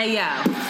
Hey yo.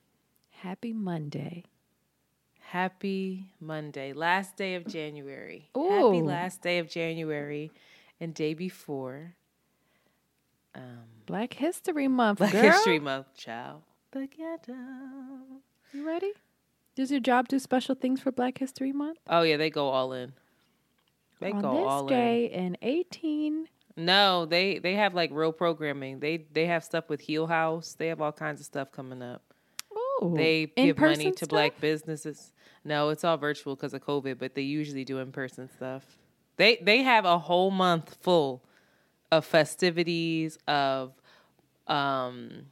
Happy Monday. Happy Monday. Last day of January. Ooh. Happy last day of January and day before. Um, Black History Month, Black girl. History Month. Ciao. Together. You ready? Does your job do special things for Black History Month? Oh, yeah, they go all in. They On go this all day in 18. in. No, they they have like real programming. They they have stuff with Heal House. They have all kinds of stuff coming up. Ooh. They give money to stuff? black businesses. No, it's all virtual because of COVID, but they usually do in person stuff. They they have a whole month full of festivities of um,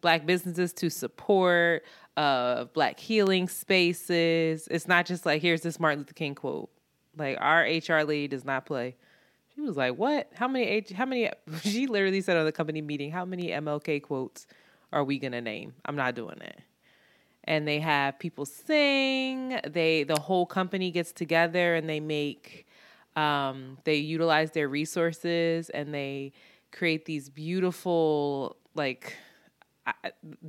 black businesses to support, of black healing spaces. It's not just like here's this Martin Luther King quote. Like our HR lady does not play. She was like, "What? How many? H- how many?" She literally said on the company meeting, "How many MLK quotes are we gonna name?" I'm not doing it and they have people sing they the whole company gets together and they make um, they utilize their resources and they create these beautiful like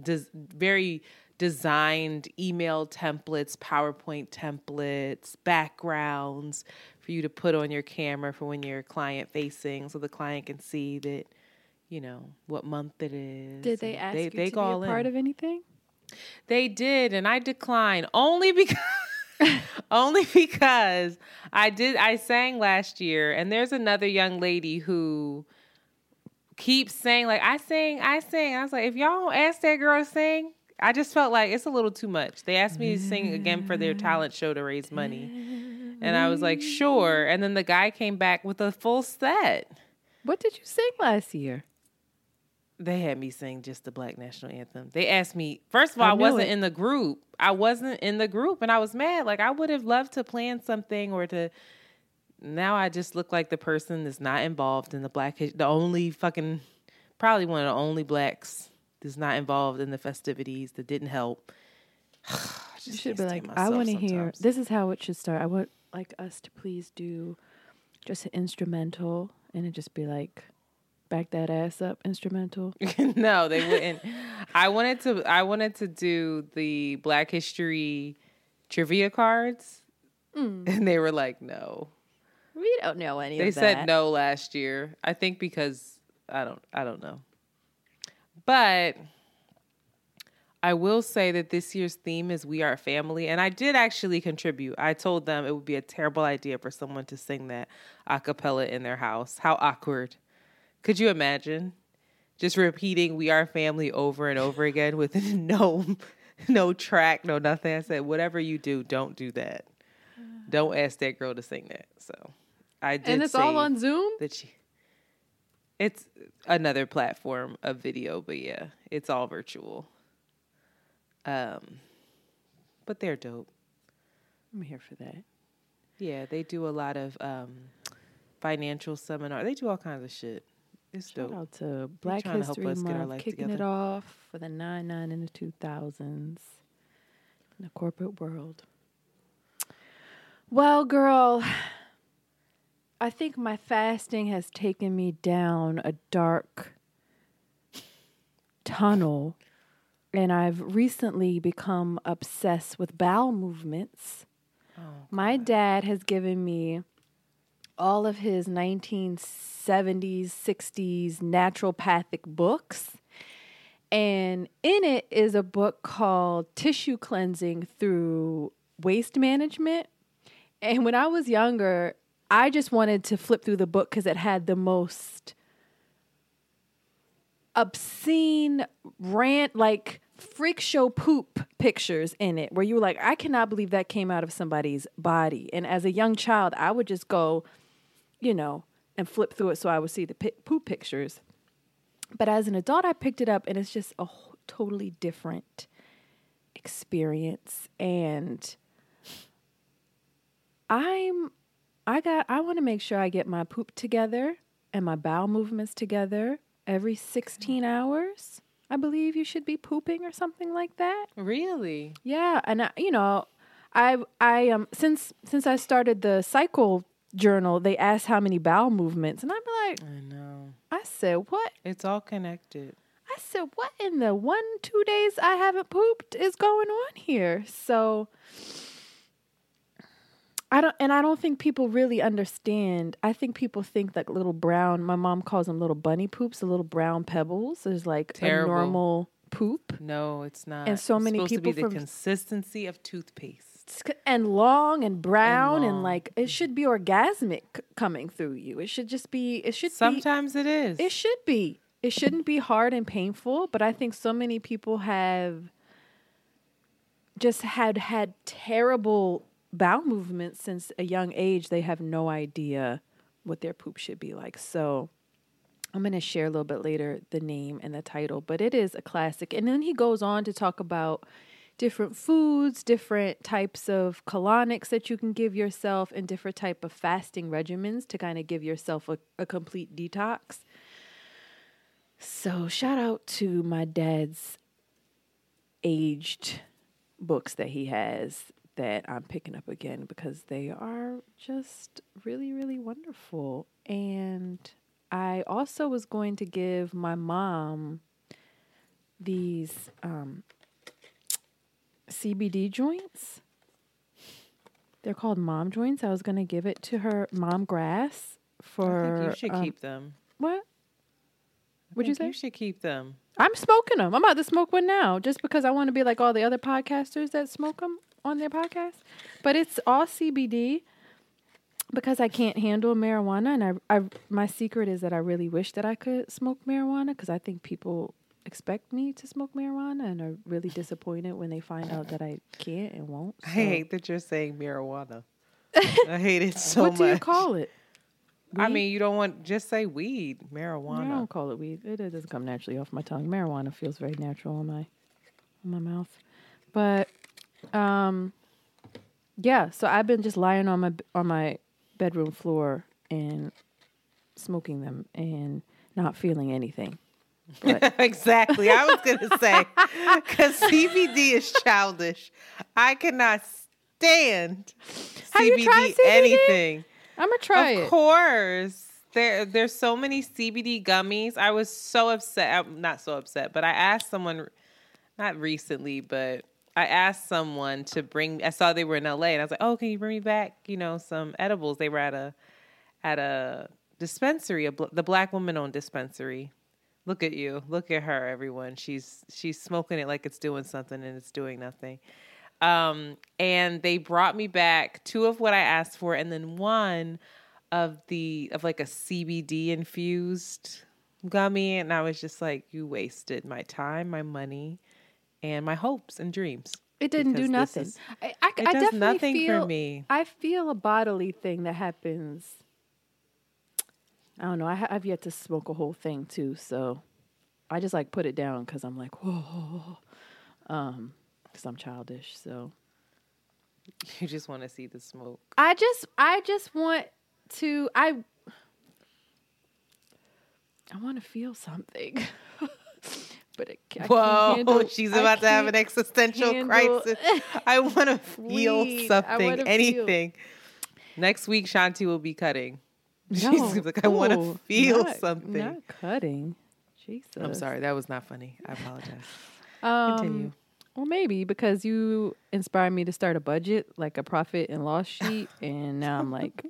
des- very designed email templates powerpoint templates backgrounds for you to put on your camera for when you're client facing so the client can see that you know what month it is Did they ask they, you they to be a part in. of anything? They did, and I declined only because only because I did I sang last year, and there's another young lady who keeps saying like I sing, I sing. I was like, if y'all don't ask that girl to sing, I just felt like it's a little too much. They asked me to sing again for their talent show to raise money. And I was like, sure. And then the guy came back with a full set. What did you sing last year? They had me sing just the Black National Anthem. They asked me, first of all, I I, wasn't it. in the group. I wasn't in the group and I was mad. Like, I would have loved to plan something or to. Now I just look like the person that's not involved in the Black, the only fucking, probably one of the only blacks that's not involved in the festivities that didn't help. I You should be like, I want to hear. This is how it should start. I want like us to please do just an instrumental, and it just be like, back that ass up instrumental. no, they wouldn't. I wanted to. I wanted to do the Black History trivia cards, mm. and they were like, "No." we don't know any They of that. said no last year. I think because I don't. I don't know. But I will say that this year's theme is "We Are Family," and I did actually contribute. I told them it would be a terrible idea for someone to sing that a cappella in their house. How awkward! Could you imagine? Just repeating "We Are Family" over and over again with no, no track, no nothing. I said, whatever you do, don't do that. Don't ask that girl to sing that. So I did. and it's all on Zoom. that she. It's another platform of video, but yeah, it's all virtual. Um, but they're dope. I'm here for that. Yeah, they do a lot of um, financial seminar. They do all kinds of shit. It's Shout dope. out to Black to History our Month, kicking it off for the nine nine in the two thousands in the corporate world. Well, girl, I think my fasting has taken me down a dark tunnel, and I've recently become obsessed with bowel movements. Oh, my dad has given me all of his 1970s, 60s naturopathic books. And in it is a book called Tissue Cleansing Through Waste Management. And when I was younger, I just wanted to flip through the book because it had the most obscene rant like freak show poop pictures in it where you were like I cannot believe that came out of somebody's body and as a young child I would just go you know and flip through it so I would see the pi- poop pictures but as an adult I picked it up and it's just a whole, totally different experience and I'm I got I want to make sure I get my poop together and my bowel movements together every 16 hours. I believe you should be pooping or something like that. Really? Yeah, and I, you know, I I um since since I started the cycle journal, they asked how many bowel movements, and I'm like, I know. I said, what? It's all connected. I said, what in the one two days I haven't pooped is going on here? So I don't, and I don't think people really understand. I think people think that little brown. My mom calls them little bunny poops. The little brown pebbles is like Terrible. a normal poop, No, it's not. And so It's many supposed to be people the from- consistency of toothpaste. And long and brown and, long. like it should be orgasmic coming through you. It should just be. It should be. Sometimes it is. It should be. It shouldn't be hard and painful, but I think so many people have just had had terrible bowel movements since a young age. They have no idea what their poop should be like. So I'm going to share a little bit later the name and the title, but it is a classic. And then he goes on to talk about different foods, different types of colonics that you can give yourself, and different type of fasting regimens to kind of give yourself a, a complete detox. So shout out to my dad's aged books that he has that I'm picking up again because they are just really, really wonderful. And I also was going to give my mom these um, CBD joints. They're called mom joints. I was going to give it to her, mom grass, for. I think you should um, keep them. What? What'd you say? You should keep them. I'm smoking them. I'm about to smoke one now, just because I want to be like all the other podcasters that smoke them on their podcast. But it's all CBD because I can't handle marijuana, and I, I, my secret is that I really wish that I could smoke marijuana because I think people expect me to smoke marijuana and are really disappointed when they find out that I can't and won't. I hate that you're saying marijuana. I hate it so what much. do you call it? I mean, you don't want just say weed, I marijuana. don't call it weed. It, it doesn't come naturally off my tongue. Marijuana feels very natural on my on my mouth. But um yeah, so I've been just lying on my on my bedroom floor and smoking them and not feeling anything. Exactly. I was gonna say because CBD is childish. I cannot stand Have you CBD, tried CBD? anything. I'm gonna try of it. course. There, there's so many CBD gummies. I was so upset. I'm not so upset, but I asked someone, not recently, but I asked someone to bring. I saw they were in LA, and I was like, "Oh, can you bring me back? You know, some edibles." They were at a, at a dispensary, a bl- the black woman owned dispensary. Look at you. Look at her, everyone. She's she's smoking it like it's doing something, and it's doing nothing. Um, and they brought me back two of what I asked for, and then one of the of like a CBD infused gummy, and I was just like, "You wasted my time, my money, and my hopes and dreams." It didn't do nothing. is- I, I, it I does definitely nothing for feel, me. I feel a bodily thing that happens. I don't know. I, ha- I've yet to smoke a whole thing too, so I just like put it down because I'm like, whoa, um, because I'm childish. So You just want to see the smoke. I just, I just want to, I, I want to feel something. but it, I can't Whoa, handle- she's about to have an existential handle- crisis. I want to feel something, wanna feel- anything. Next week, Shanti will be cutting. She's No. like, I want to feel not- something. Not cutting. Jesus. I'm sorry, that was not funny. I apologize. Um, Continue. Well, maybe because you inspired me to start a budget, like a profit and loss sheet, and now I'm like,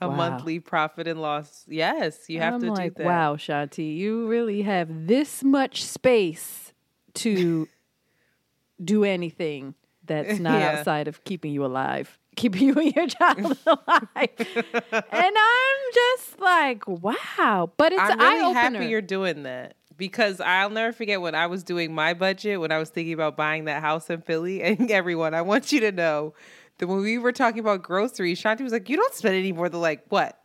A Wow. monthly profit and loss. Yes, you have I'm to like, do that. wow, Shanti, you really have this much space to do anything that's not Yeah. outside of keeping you alive, keeping you and your child alive. and I'm just like, wow, but it's I'm really happy you're doing that because I'll never forget when I was doing my budget when I was thinking about buying that house in Philly. And everyone, I want you to know that when we were talking about groceries, Shanti was like, "You don't spend any more than like what,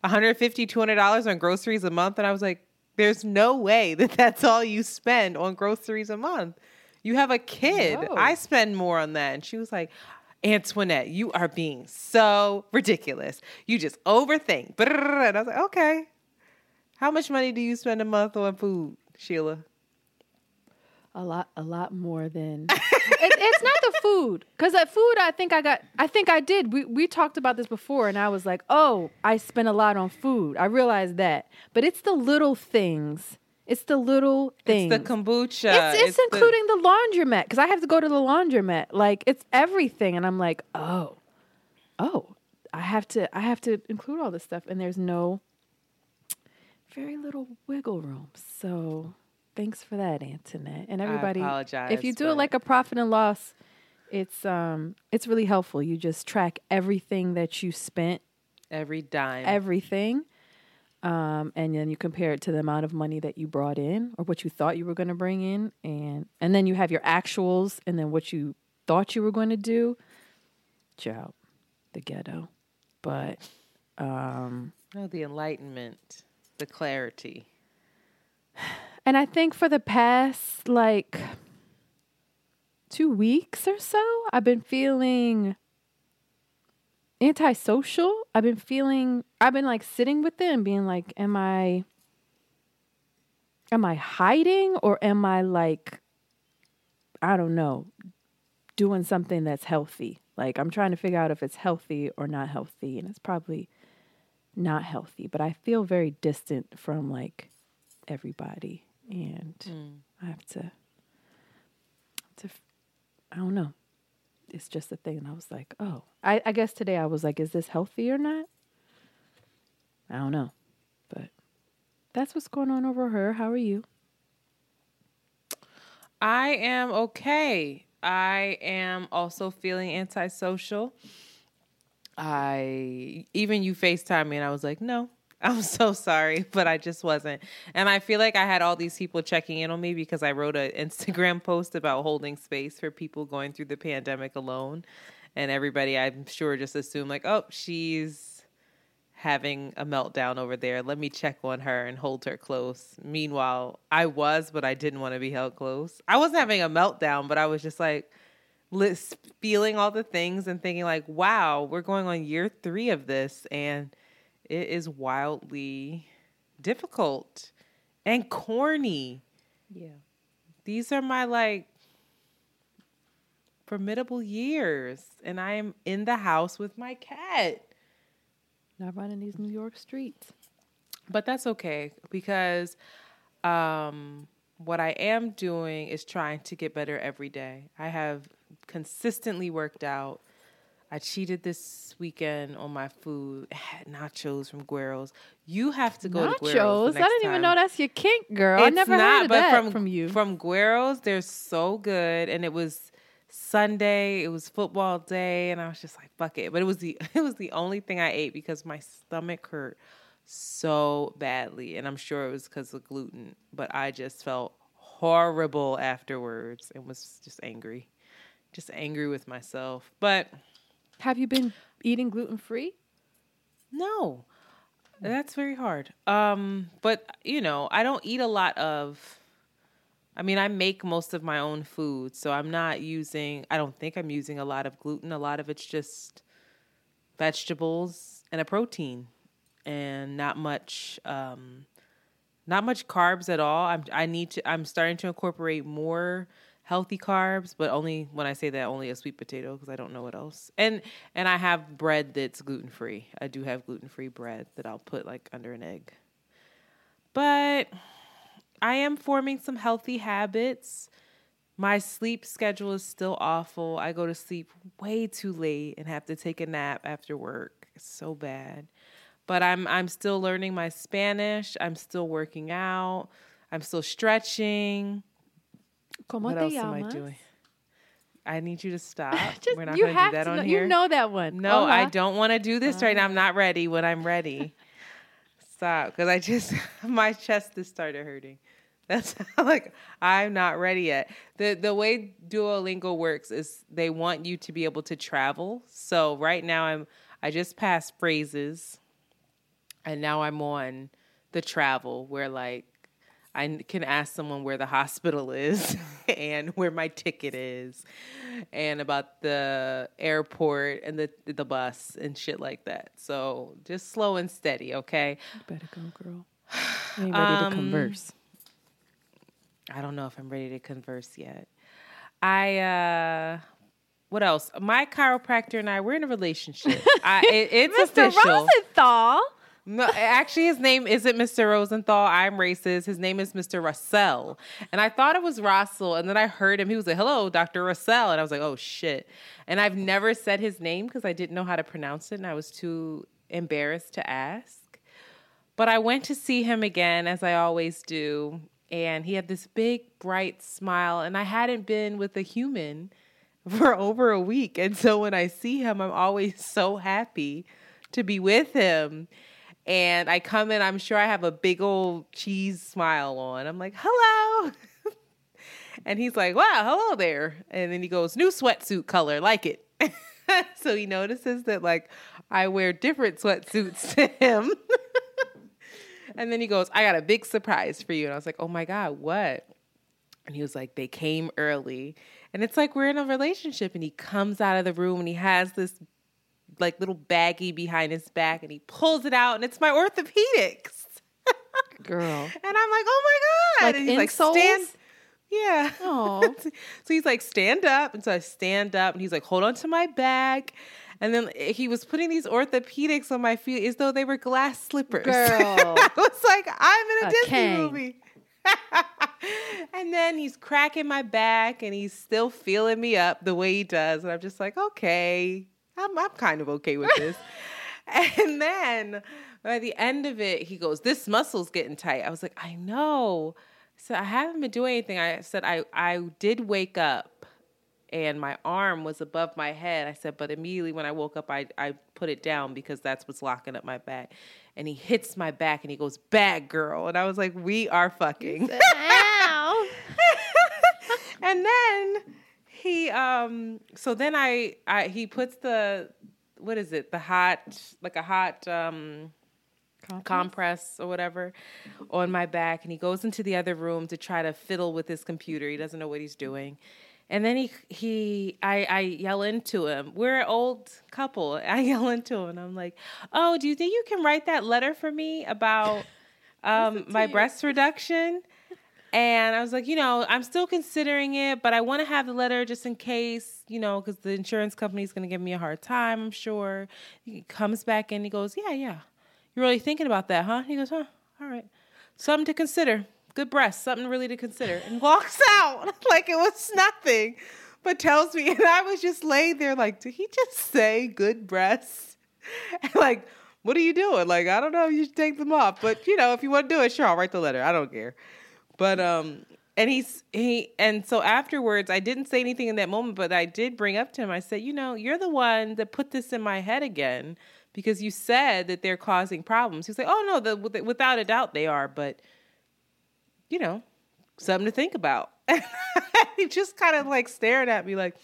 150 200 dollars on groceries a month." And I was like, "There's no way that that's all you spend on groceries a month. You have a kid. No. I spend more on that." And she was like. Antoinette, you are being so ridiculous. You just overthink. And I was like, okay. How much money do you spend a month on food, Sheila? A lot, a lot more than. it, it's not the food, because that food, I think I got. I think I did. We we talked about this before, and I was like, oh, I spend a lot on food. I realized that, but it's the little things. It's the little things. It's the kombucha. It's, it's, the- including the, laundromat because I have to go to the laundromat. Like it's everything, and I'm like, oh, oh, I have to, I have to include all this stuff, and there's no very little wiggle room. So thanks for that, Antoinette, and everybody. apologize If you do it like a profit and loss, it's um, it's really helpful. You just track everything that you spent, every dime. everything. Um, and then you compare it to the amount of money that you brought in or what you thought you were going to bring in and and then you have your actuals and then what you thought you were going to do ciao the ghetto but um no, the enlightenment, the clarity. and i think for the past like 2 weeks or so i've been feeling antisocial. I've been feeling i've been like sitting with it and being like am i am i hiding or am i like i don't know doing something that's healthy? Like i'm trying to figure out if it's healthy or not healthy and it's probably not healthy but i feel very distant from like everybody and mm. i have to to i don't know it's just a thing. And I was like, oh, I, I guess today I was like, is this healthy or not? I don't know. But that's what's going on over her. How are you? I am okay. I am also feeling antisocial. I even you FaceTime me and I was like, no, I'm so sorry, but I just wasn't. And I feel like I had all these people checking in on me because I wrote an Instagram post about holding space for people going through the pandemic alone. And everybody, I'm sure, just assumed, like, oh, she's having a meltdown over there. Let me check on her and hold her close. Meanwhile, I was, but I didn't want to be held close. I wasn't having a meltdown, but I was just like, feeling all the things and thinking, like, wow, we're going on year three of this. And it is wildly difficult and corny. Yeah. These are my like formidable years, and I am in the house with my cat. Not running these New York streets. But that's okay because um, what I am doing is trying to get better every day. I have consistently worked out. I cheated this weekend on my food. I had nachos from Guero's. You have to go to Guero's. Nachos. I didn't even time. know that's your kink, girl. I It's never heard of but that from, from, you. From Guero's, they're so good, and it was Sunday. It was football day, and I was just like, "Fuck it!" But it was the it was the only thing I ate because my stomach hurt so badly, and I'm sure it was because of gluten. But I just felt horrible afterwards and was just angry, just angry with myself. But Have you been eating gluten free? no, that's very hard. Um, but you know, I don't eat a lot of. I mean, I make most of my own food, so I'm not using. I don't think I'm using a lot of gluten. A lot of it's just vegetables and a protein, and not much. Um, not much carbs at all. I'm. I need to. I'm starting to incorporate more healthy carbs, but only when I say that, only a sweet potato because I don't know what else. And and I have bread that's gluten free. I do have gluten free bread that I'll put like under an egg. But I am forming some healthy habits. My sleep schedule is still awful. I go to sleep way too late and have to take a nap after work. It's so bad. But I'm I'm still learning my Spanish. I'm still working out. I'm still stretching. Como what te else am I doing? I need you to stop. Just, We're not going to have do that on know, here. You know that one. No, I don't want to do this right now. I'm not ah. ready when I'm ready. Stop, because I just my chest just started hurting. That's like I'm not ready yet. The the way Duolingo works is they want you to be able to travel. So right now I'm I just passed phrases and now I'm on the travel where like I can ask someone where the hospital is and where my ticket is and about the airport and the the bus and shit like that. So just slow and steady, okay? better go, girl. You ready um, to converse. I don't know if I'm ready to converse yet. I uh what else? My chiropractor and I we're in a relationship. I, it, it's Mr. official. Rosenthal. No, actually, his name isn't Mr. Rosenthal. I'm racist. His name is Mr. Russell. And I thought it was Russell. And then I heard him. He was like, hello, Dr. Russell. And I was like, oh, shit. And I've never said his name because I didn't know how to pronounce it. And I was too embarrassed to ask. But I went to see him again, as I always do. And he had this big, bright smile. And I hadn't been with a human for over a week. And so when I see him, I'm always so happy to be with him. And I come in, I'm sure I have a big old cheese smile on. I'm like, hello. and he's like, wow, hello there. And then he goes, new sweatsuit color, like it. so he notices that like I wear different sweatsuits to him. and then he goes, I got a big surprise for you. And I was like, oh my God, what? And he was like, they came early. And it's like we're in a relationship. And he comes out of the room and he has this like little baggie behind his back and he pulls it out and it's my orthopedics. Girl. and I'm like, oh my God. Like and he's like, stand. Yeah. So he's like, stand up. And so I stand up and he's like, hold on to my bag. And then he was putting these orthopedics on my feet as though they were glass slippers. Girl. I was like, I'm in a, A Disney king. movie. and then he's cracking my back and he's still feeling me up the way he does. And I'm just like, okay, I'm, I'm kind of okay with this. and then by the end of it, he goes, This muscle's getting tight. I was like, I know. So I haven't been doing anything. I said, I, I did wake up and my arm was above my head. I said, but immediately when I woke up, I, I put it down because that's what's locking up my back. And he hits my back and he goes, Bad girl. And I was like, We are fucking. Ow. and then he um so then I I he puts the what is it? The hot like a hot um compress or whatever on my back and he goes into the other room to try to fiddle with his computer. He doesn't know what he's doing. And then he he I, I yell into him. We're an old couple. I yell into him and I'm like, Oh, do you think you can write that letter for me about um my breast reduction? And I was like, you know, I'm still considering it, but I want to have the letter just in case, you know, because the insurance company is going to give me a hard time, I'm sure. He comes back in, he goes, yeah, yeah. You're really thinking about that, huh? He goes, huh, all right. Something to consider. Good breast, something really to consider. And walks out like it was nothing, but tells me, and I was just laying there like, did he just say good breasts? And like, what are you doing? Like, I don't know, you should take them off. But, you know, if you want to do it, sure, I'll write the letter. I don't care. But um and he's he and so afterwards I didn't say anything in that moment, but I did bring up to him. I said, "You know, you're the one that put this in my head again because you said that they're causing problems." He's like, "Oh no, the, without a doubt they are, but you know, something to think about." he just kind of like stared at me like,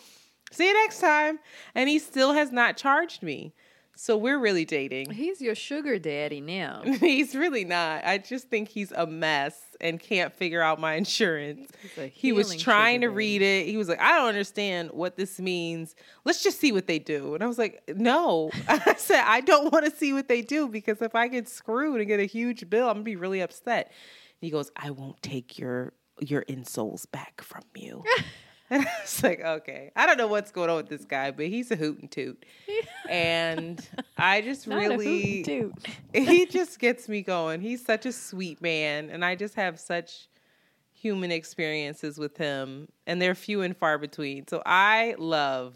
"See you next time." And he still has not charged me. So we're really dating. He's your sugar daddy now. he's really not. I just think he's a mess and can't figure out my insurance. He was trying to read it. He was like, I don't understand what this means. Let's just see what they do. And I was like, no. I said, I don't want to see what they do because if I get screwed and get a huge bill, I'm gonna be really upset. And he goes, I won't take your your insoles back from you. And I was like, okay, I don't know what's going on with this guy, but he's a hoot and toot. And I just really, he just gets me going. He's such a sweet man. And I just have such human experiences with him. And they're few and far between. So I love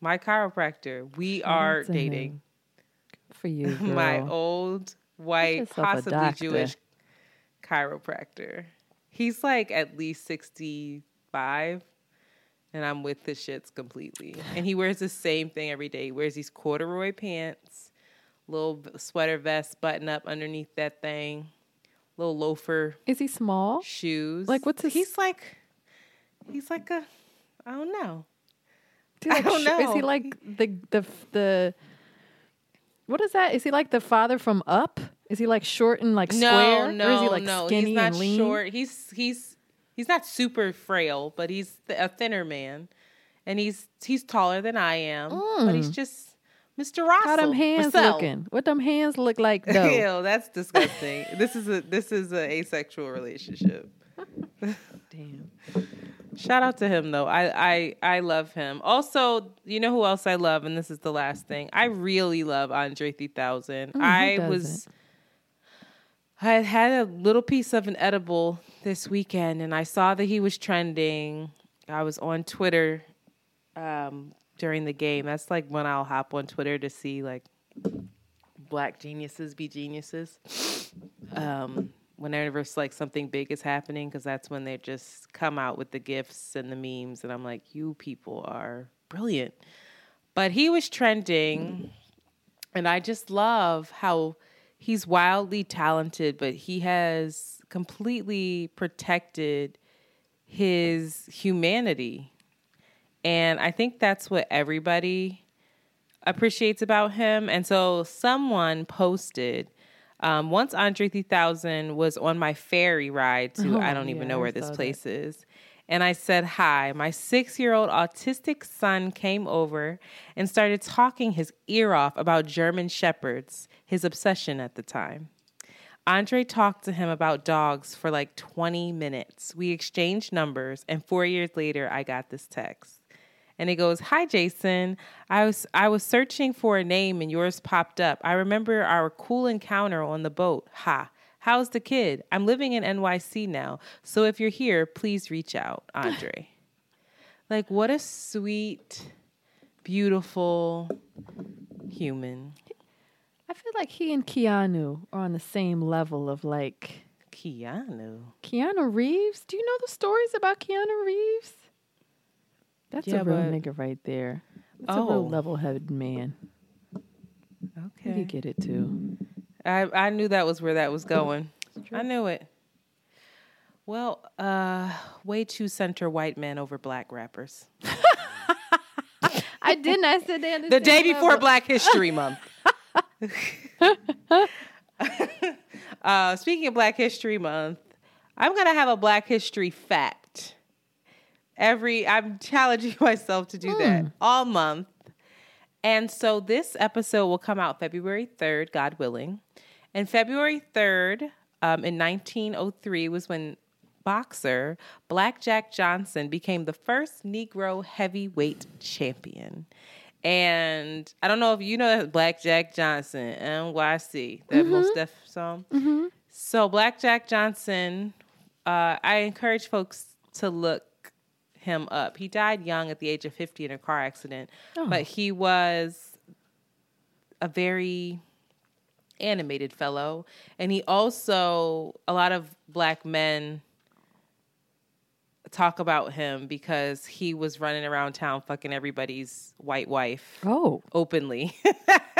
my chiropractor. We are dating. For you, girl. My old white, possibly. Jewish chiropractor. He's like at least 65 and I'm with the shits completely. And he wears the same thing every day. He wears these corduroy pants, little sweater vest button up underneath that thing, little loafer Is he small? shoes. Like, what's his- He's like, he's like a, I don't know. I don't sh- Is he like the the the? What is that? Is he like the father from Up? Is he like short and like No, square, no, or is he like no. skinny he's not and lean? short. He's he's he's not super frail, but he's th- a thinner man, and he's he's taller than I am. But he's just Mr. Russell. Mm. How them hands Russell. looking? What them hands look like though? Ew, that's disgusting. this is a this is a asexual relationship. Damn. Shout out to him though. I, I I love him. Also, you know who else I love, and this is the last thing. I really love Andre 3000. I was? I had a little piece of an edible this weekend, and I saw that he was trending. I was on Twitter um, during the game. That's like when I'll hop on Twitter to see like black geniuses be geniuses. Um, whenever it's like something big is happening, because that's when they just come out with the gifts and the memes, and I'm like, you people are brilliant. But he was trending, and I just love how he's wildly talented, but he has completely protected his humanity. And I think that's what everybody appreciates about him. And so someone posted um, once Andre 3000 was on my ferry ride to, Oh, I don't even know where this place is. And I said, Hi, my six year old autistic son came over and started talking his ear off about German Shepherds, his obsession at the time. Andre talked to him about dogs for like 20 minutes. We exchanged numbers, and four years later, I got this text. And it goes, "Hi Jason, I was I was searching for a name and yours popped up. I remember our cool encounter on the boat. Ha. How's the kid? I'm living in NYC now. So if you're here, please reach out, Andre." like what a sweet, beautiful human. I feel like he and Keanu are on the same level of like Keanu. Keanu Reeves. Do you know the stories about Keanu Reeves? That's Yeah, a real nigga right there. That's a Oh. real level-headed man. You Okay. could get it too. I I knew that was where that was going. I knew it. Well, uh, way too center white men over black rappers. I didn't. I said they The day before Black History Month. uh, speaking of Black History Month, I'm gonna have a Black History fact. Every I'm challenging myself to do that all month. And so this episode will come out February 3rd, God willing. And February 3rd, um, in 1903, was when boxer Blackjack Johnson became the first Negro heavyweight champion. And I don't know if you know that Blackjack Johnson, NYC, that Mos Def song. So Blackjack Johnson, uh, I encourage folks to look him up. He died young at the age of 50 in a car accident, but he was a very animated fellow. And he also, a lot of black men talk about him because he was running around town fucking everybody's white wife Oh, openly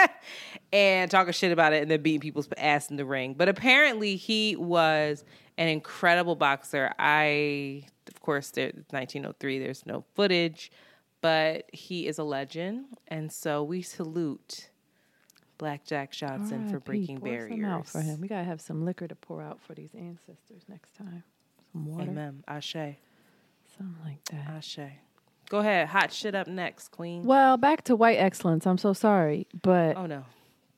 and talking shit about it and then beating people's ass in the ring. But apparently he was an incredible boxer. I, of course, there, 1903, there's no footage, but he is a legend. And so we salute Black Jack Johnson for R.I.P. breaking Pour some barriers. out for him. We gotta have some liquor to pour out for these ancestors next time. Some water, Amen. Ashe. Something like that. Ashe. Go ahead. Hot shit up next, Queen. Well, back to white excellence. I'm so sorry, but Oh, no.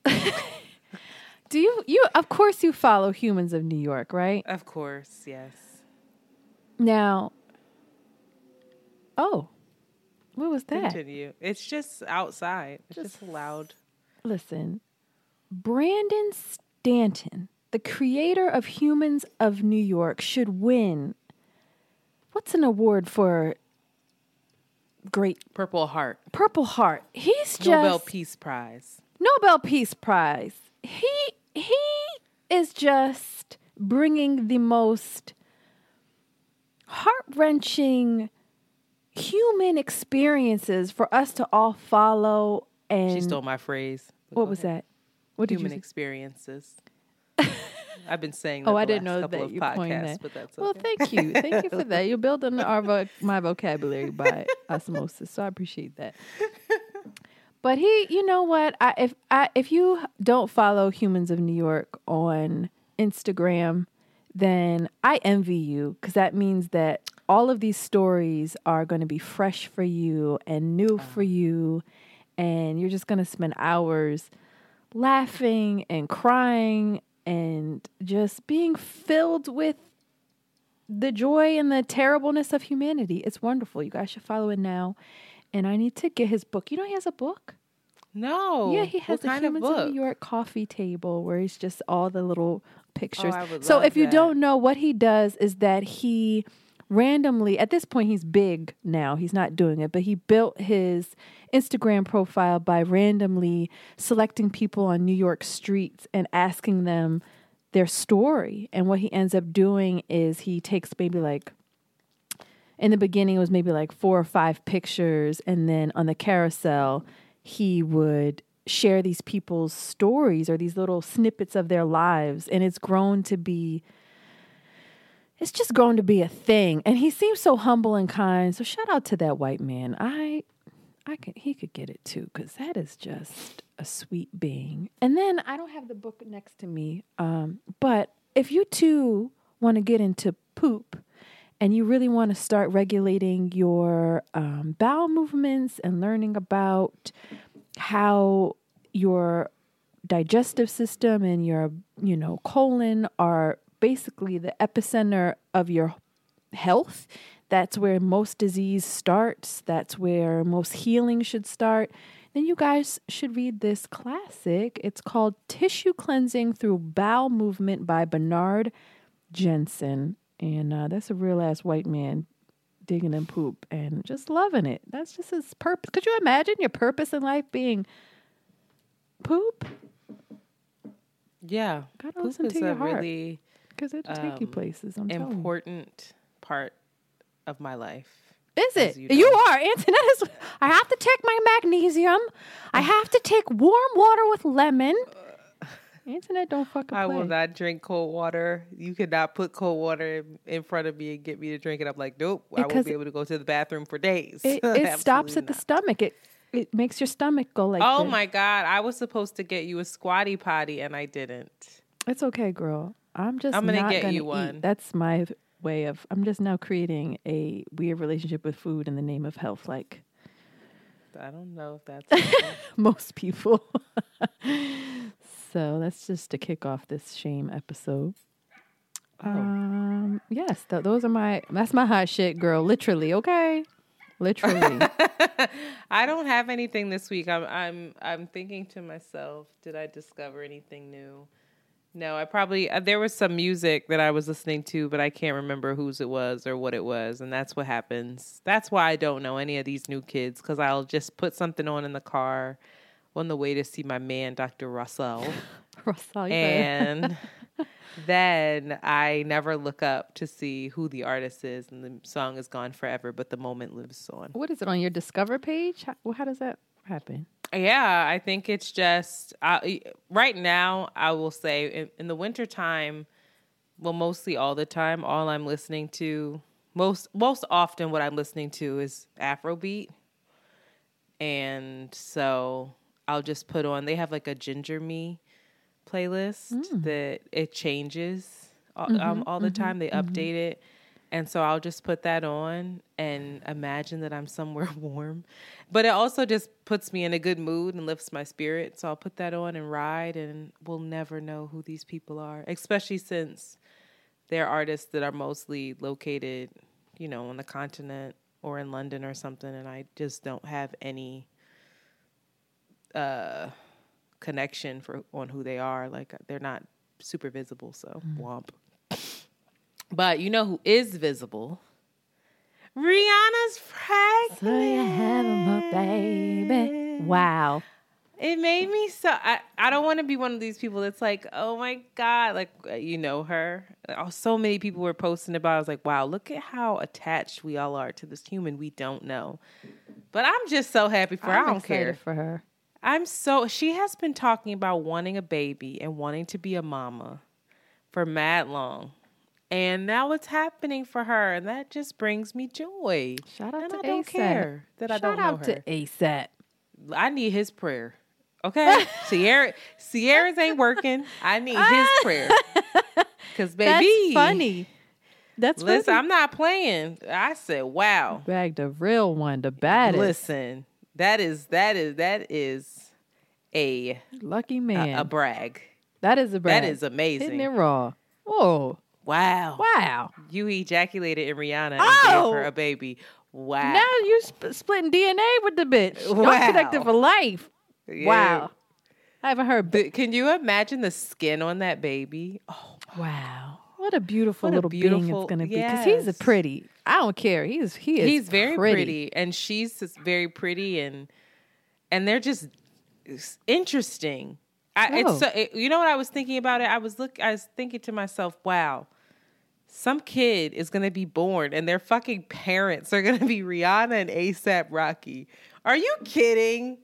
do you you of course you follow Humans of New York, right? Of course, yes. Now, oh, what was that? Continue. It's just outside. It's just, Just- loud. Listen, Brandon Stanton, the creator of Humans of New York, should win. What's an award for great Purple Heart. Purple Heart? He's just Nobel Peace Prize. Nobel Peace Prize. He he is just bringing the most heart wrenching human experiences for us to all follow. And She stole my phrase. what was that? What did Human experiences. I've been saying. Oh, that Oh, I didn't know that you podcasts, coined that. But that's okay. Well, thank you, thank you for that. You're building our vo- my vocabulary by osmosis, so I appreciate that. But he, you know what? I, if I, if you don't follow Humans of New York on Instagram, then I envy you because that means that all of these stories are going to be fresh for you and new ah. for you, and you're just going to spend hours laughing and crying and just being filled with the joy and the terribleness of humanity. It's wonderful. You guys should follow it now. And I need to get his book. You know, he has a book. no. yeah, he has Oh, what the Humans of. New York coffee table where he's just all the little pictures. Oh, I would so if you don't know what he does is that he randomly at this point he's big now. He's not doing it but he built his instagram profile by randomly selecting people on new york streets and asking them their story. And what he ends up doing is he takes maybe like in the beginning it was maybe like four or five pictures and then on the carousel he would share these people's stories or these little snippets of their lives. And it's grown to be it's just grown to be a thing. And he seems so humble and kind. So shout out to that white man. I i could he could get it too because that is just a sweet being. And then i don't have the book next to me um, but if you too want to get into poop and you really want to start regulating your um, bowel movements and learning about how your digestive system and your you know colon are basically the epicenter of your health. That's where most disease starts. That's where most healing should start. Then you guys should read this classic. It's called tissue cleansing through bowel movement by bernard jensen. And uh, that's a real ass white man digging in poop and just loving it. That's just his purpose could you imagine your purpose in life being poop? Yeah, Gotta poop listen is to your a heart. really because it'll take you Um, places i'm important part of my life. Is it? you You, are. Antoinette. I have to take my magnesium. I have to take warm water with lemon. Antoinette don't fucking I play. will not drink cold water. You cannot put cold water in- front of me and get me to drink it. I'm like, nope, I won't be able to go to the bathroom for days. It, it stops at the stomach. It it makes your stomach go like. Oh this. my god, I was supposed to get you a squatty potty and I didn't. It's okay, girl. I'm just. I'm gonna not get gonna you eat. one. That's my way of. I'm just now creating a weird relationship with food in the name of health, like I don't know if that's most people. so that's just to kick off this shame episode. Oh. Um. Yes, th- those are my. That's my hot shit, girl. Literally, okay. Literally. I don't have anything this week. I'm I'm I'm thinking to myself, did I discover anything new? No, I probably uh, there was some music that I was listening to, but I can't remember whose it was or what it was, and that's what happens. That's why I don't know any of these new kids because I'll just put something on in the car on the way to see my man, Dr. Russell, Russell, and then I never look up to see who the artist is, and the song is gone forever, but the moment lives on. what is it on your Discover page? How, how does that happen? Yeah, I think it's just I, right now. I will say in, in the wintertime, well, mostly all the time, all I'm listening to most most often what I'm listening to is Afrobeat, and so I'll just put on. They have like a Ginger Me playlist mm. that it changes all, um, mm-hmm, all the mm-hmm, time. They mm-hmm. update it. And so I'll just put that on and imagine that I'm somewhere warm. But it also just puts me in a good mood and lifts my spirit. So I'll put that on and ride, and we'll never know who these people are, especially since they're artists that are mostly located, you know, on the continent or in London or something. And I just don't have any uh, connection for on who they are. Like they're not super visible. So womp. But you know who is visible? Rihanna's pregnant. So you have baby. Wow. It made me so. I, I don't want to be one of these people that's like, oh my god, like uh, you know her. Oh, so many people were posting about. it. I was like, wow, look at how attached we all are to this human we don't know. But I'm just so happy for. her. I I'm don't care. for her. I'm so. She has been talking about wanting a baby and wanting to be a mama for mad long. And now it's happening for her, and that just brings me joy. Shout out and to I don't ASAP. care that I don't know out her. to ASAP. I need his prayer. Okay, Sierra, Sierra's ain't working. I need his prayer. Cause baby, That's funny. That's Listen, funny. I'm not playing. I said, wow. bagged a real one, the baddest. Listen, that is that is that is a Lucky man. a brag. that is a brag. That is Hitting amazing. it raw. Whoa. Wow. Wow. You ejaculated in Rihanna and Oh! gave her a baby. Wow. Now you sp- splitting DNA with the bitch. Y'all Wow. connected for life. Yeah. Wow. I haven't heard. Can you imagine the skin on that baby? Oh, wow. What a beautiful What a little being it's going to be. Because he's a pretty. I don't care. He's he is. he's very pretty. and she's very pretty, and and they're just interesting. I, Oh. it's so, it, you know what I was thinking about it. I was look. I was thinking to myself, wow, some kid is gonna be born, and their fucking parents are gonna be Rihanna and ASAP Rocky. Are you kidding?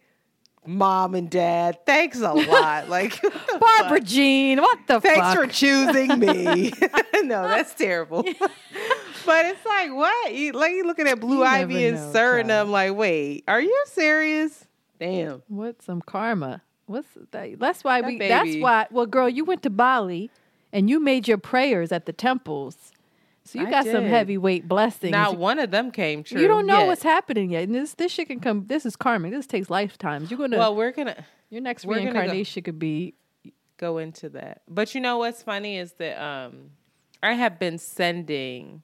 Mom and dad, thanks a lot. Like what Barbara fuck? Jean. What the Thanks fuck? for choosing me. no, that's terrible. but it's like, what? You, like you looking at Blue You Ivy and Suriname, like, wait, are you serious? Damn. What's some karma? What's that? That's why That we. That's why. Well, girl, you went to Bali, and you made your prayers at the temples. So you I got some did. heavyweight blessings. Not one of them came true. you don't know yet. what's happening yet. And this this shit can come. This is karmic. This takes lifetimes. You're gonna. Well, we're gonna your next we're go- reincarnation could be. go into that. But you know what's funny is that um I have been sending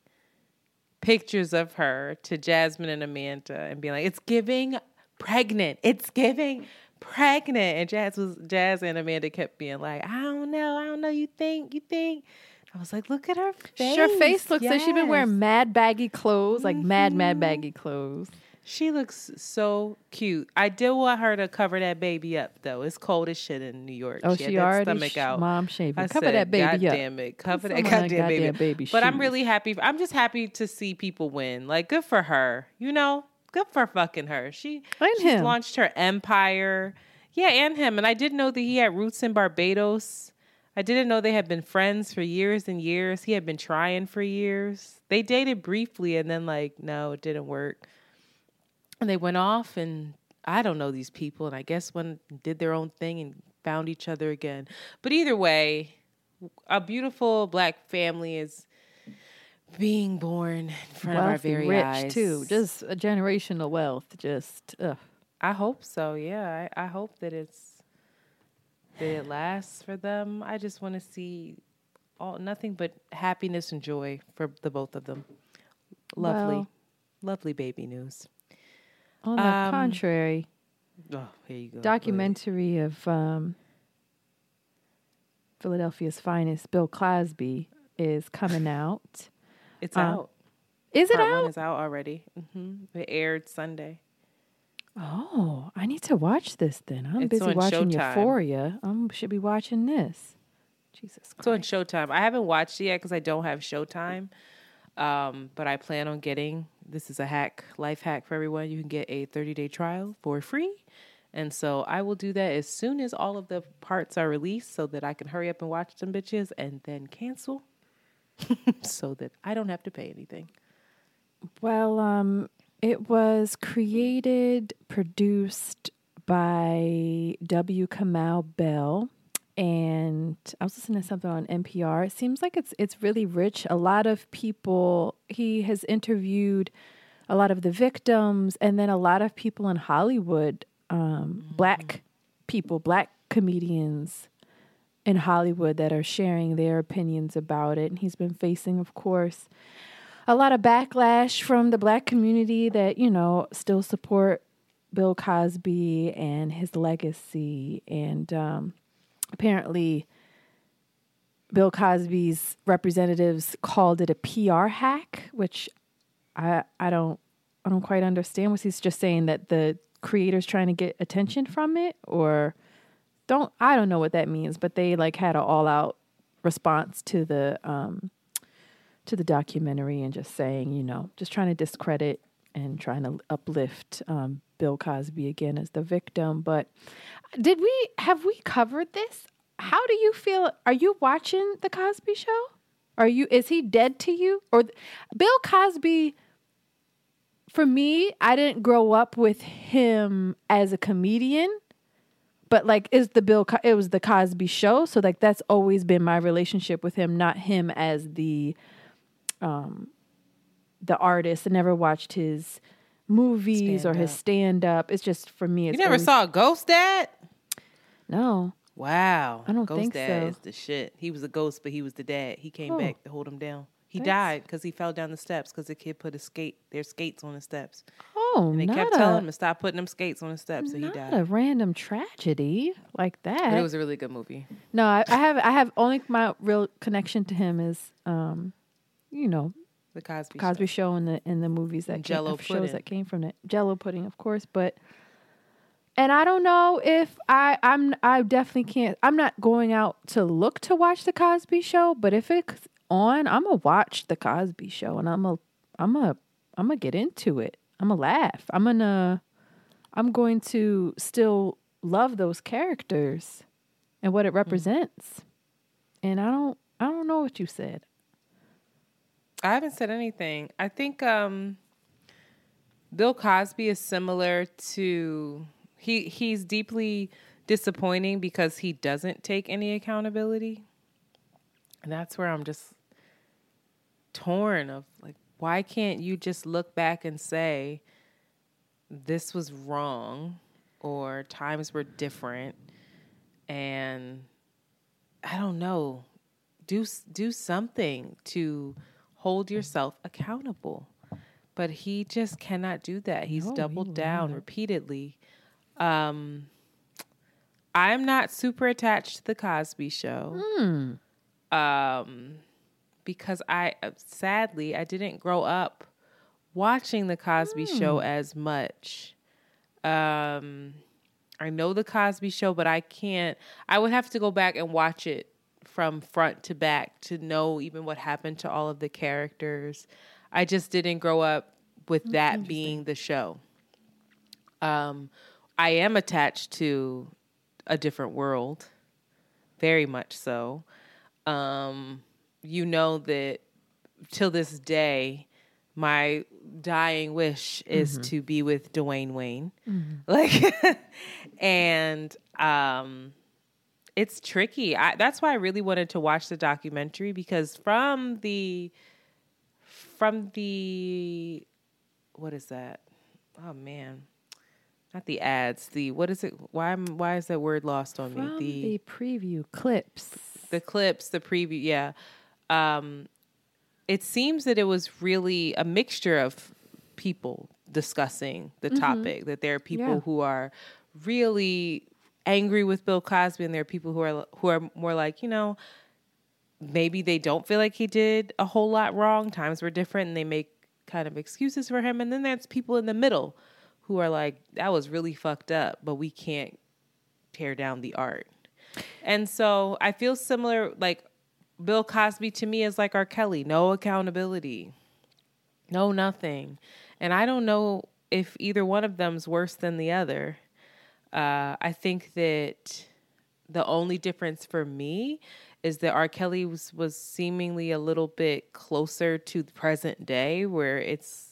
pictures of her to Jasmine and Amanda and being like, it's giving pregnant. It's giving pregnant. And Jazz was Jazz and Amanda kept being like, I don't know, I don't know. You think, you think. I was like, look at her face. Her face looks like she's been wearing mad baggy clothes, like mad Mm-hmm. mad baggy clothes. She looks so cute. I did want her to cover that baby up though. It's cold as shit in New York. Oh, she, she, already stomach sh- out. mom shaving. I Cover said, that baby God up. damn it. Cover that someone goddamn, baby. baby but I'm really happy. I'm just happy to see people win. Like, good for her. You know, good for fucking her. She And she's him. launched her empire. Yeah, and him. And I didn't know that he had roots in Barbados. I didn't know they had been friends for years and years. He had been trying for years. They dated briefly and then like, no, it didn't work. And they went off and I don't know these people and I guess when did their own thing and found each other again. But either way, a beautiful black family is being born in front of our Wealthy, very rich eyes. too. Just a generational wealth. Just ugh. I hope so. Yeah, I, I hope that it's that it lasts for them. I just want to see all nothing but happiness and joy for the both of them. Lovely, Well- lovely baby news. on the Um, contrary, Oh, here you go. Go ahead. documentary of um, Philadelphia's finest, Bill Cosby, is coming out. It's uh, out. Is it Part one out? is out already. hmm It aired Sunday. Oh, I need to watch this then. I'm It's busy watching Showtime. Euphoria. I should be watching this. Jesus It's on Christ. Showtime. I haven't watched it yet because I don't have Showtime. Um, but I plan on getting this is a hack, life hack for everyone. You can get a 30 day trial for free. And so I will do that as soon as all of the parts are released so that I can hurry up and watch them bitches and then cancel so that I don't have to pay anything. Well, um, it was created, produced by W. Kamau Bell, and I was listening to something on NPR. It seems like it's it's really rich. A lot of people. He has interviewed a lot of the victims, and then a lot of people in Hollywood, um, black people, black comedians in Hollywood that are sharing their opinions about it. And he's been facing, of course, a lot of backlash from the black community that, you know, still support Bill Cosby and his legacy. And um, apparently, Bill Cosby's representatives called it a PR hack, which I I don't I don't quite understand. Was he just saying that the creator's trying to get attention from it, or don't I don't know what that means? But they like had an all out response to the um, to the documentary and just saying, you know, just trying to discredit and trying to uplift um, Bill Cosby again as the victim. But did we have we covered this how do you feel? Are you watching the Cosby Show? Are you? Is he dead to you? Or Bill Cosby? For me, I didn't grow up with him as a comedian, but like, is the Bill? It was the Cosby Show, so like that's always been my relationship with him, not him as the, um, the artist. I never watched his movies stand or his stand up. It's just for me. you never always, saw Ghost Dad? No. Wow. I don't ghost think dad so. is the shit. He was a ghost, but he was the dad. He came oh. back to hold him down. He That's... died because he fell down the steps because the kid put his skate their skates on the steps. Oh, and they kept a, telling him to stop putting them skates on the steps, so he died. a random tragedy like that. But it was a really good movie. No, I, I have I have only my real connection to him is, um, you know, the Cosby Cosby show, show and the and the movies that Jello came, shows that came from it. Jello pudding, of course, but and I don't know if I I'm I definitely can't. I'm not going out to look to watch the Cosby Show, but if it's on, I'm gonna watch the Cosby Show, and I'm a I'm a I'm gonna get into it. I'm gonna laugh. I'm gonna I'm going to still love those characters and what it mm. represents. And I don't I don't know what you said. I haven't said anything. I think um, Bill Cosby is similar to he he's deeply disappointing because he doesn't take any accountability. And that's where I'm just torn of like why can't you just look back and say this was wrong or times were different and I don't know do do something to hold yourself accountable. But he just cannot do that. He's no, doubled he down repeatedly. Um, I'm not super attached to the Cosby Show. Mm. Um, because I uh, sadly I didn't grow up watching the Cosby mm. Show as much. Um, I know the Cosby Show, but I can't. I would have to go back and watch it from front to back to know even what happened to all of the characters. I just didn't grow up with that being the show. Um, I am attached to a different world, very much so. Um, you know that till this day, my dying wish is mm-hmm. to be with Dwayne Wayne. Mm-hmm. Like, and um, it's tricky. I, that's why I really wanted to watch the documentary because from the from the what is that? Oh man. Not the ads. The what is it? Why why is that word lost on from me? The, the preview clips. The clips, the preview, yeah. Um it seems that it was really a mixture of people discussing the mm-hmm. topic that there are people yeah. who are really angry with Bill Cosby, and there are people who are who are more like, you know, maybe they don't feel like he did a whole lot wrong. Times were different, and they make kind of excuses for him. And then there's people in the middle who are like, that was really fucked up, but we can't tear down the art. And so I feel similar, like Bill Cosby to me is like R. Kelly, no accountability, no nothing. And I don't know if either one of them's worse than the other. Uh, I think that the only difference for me is that R. Kelly was, was seemingly a little bit closer to the present day, where it's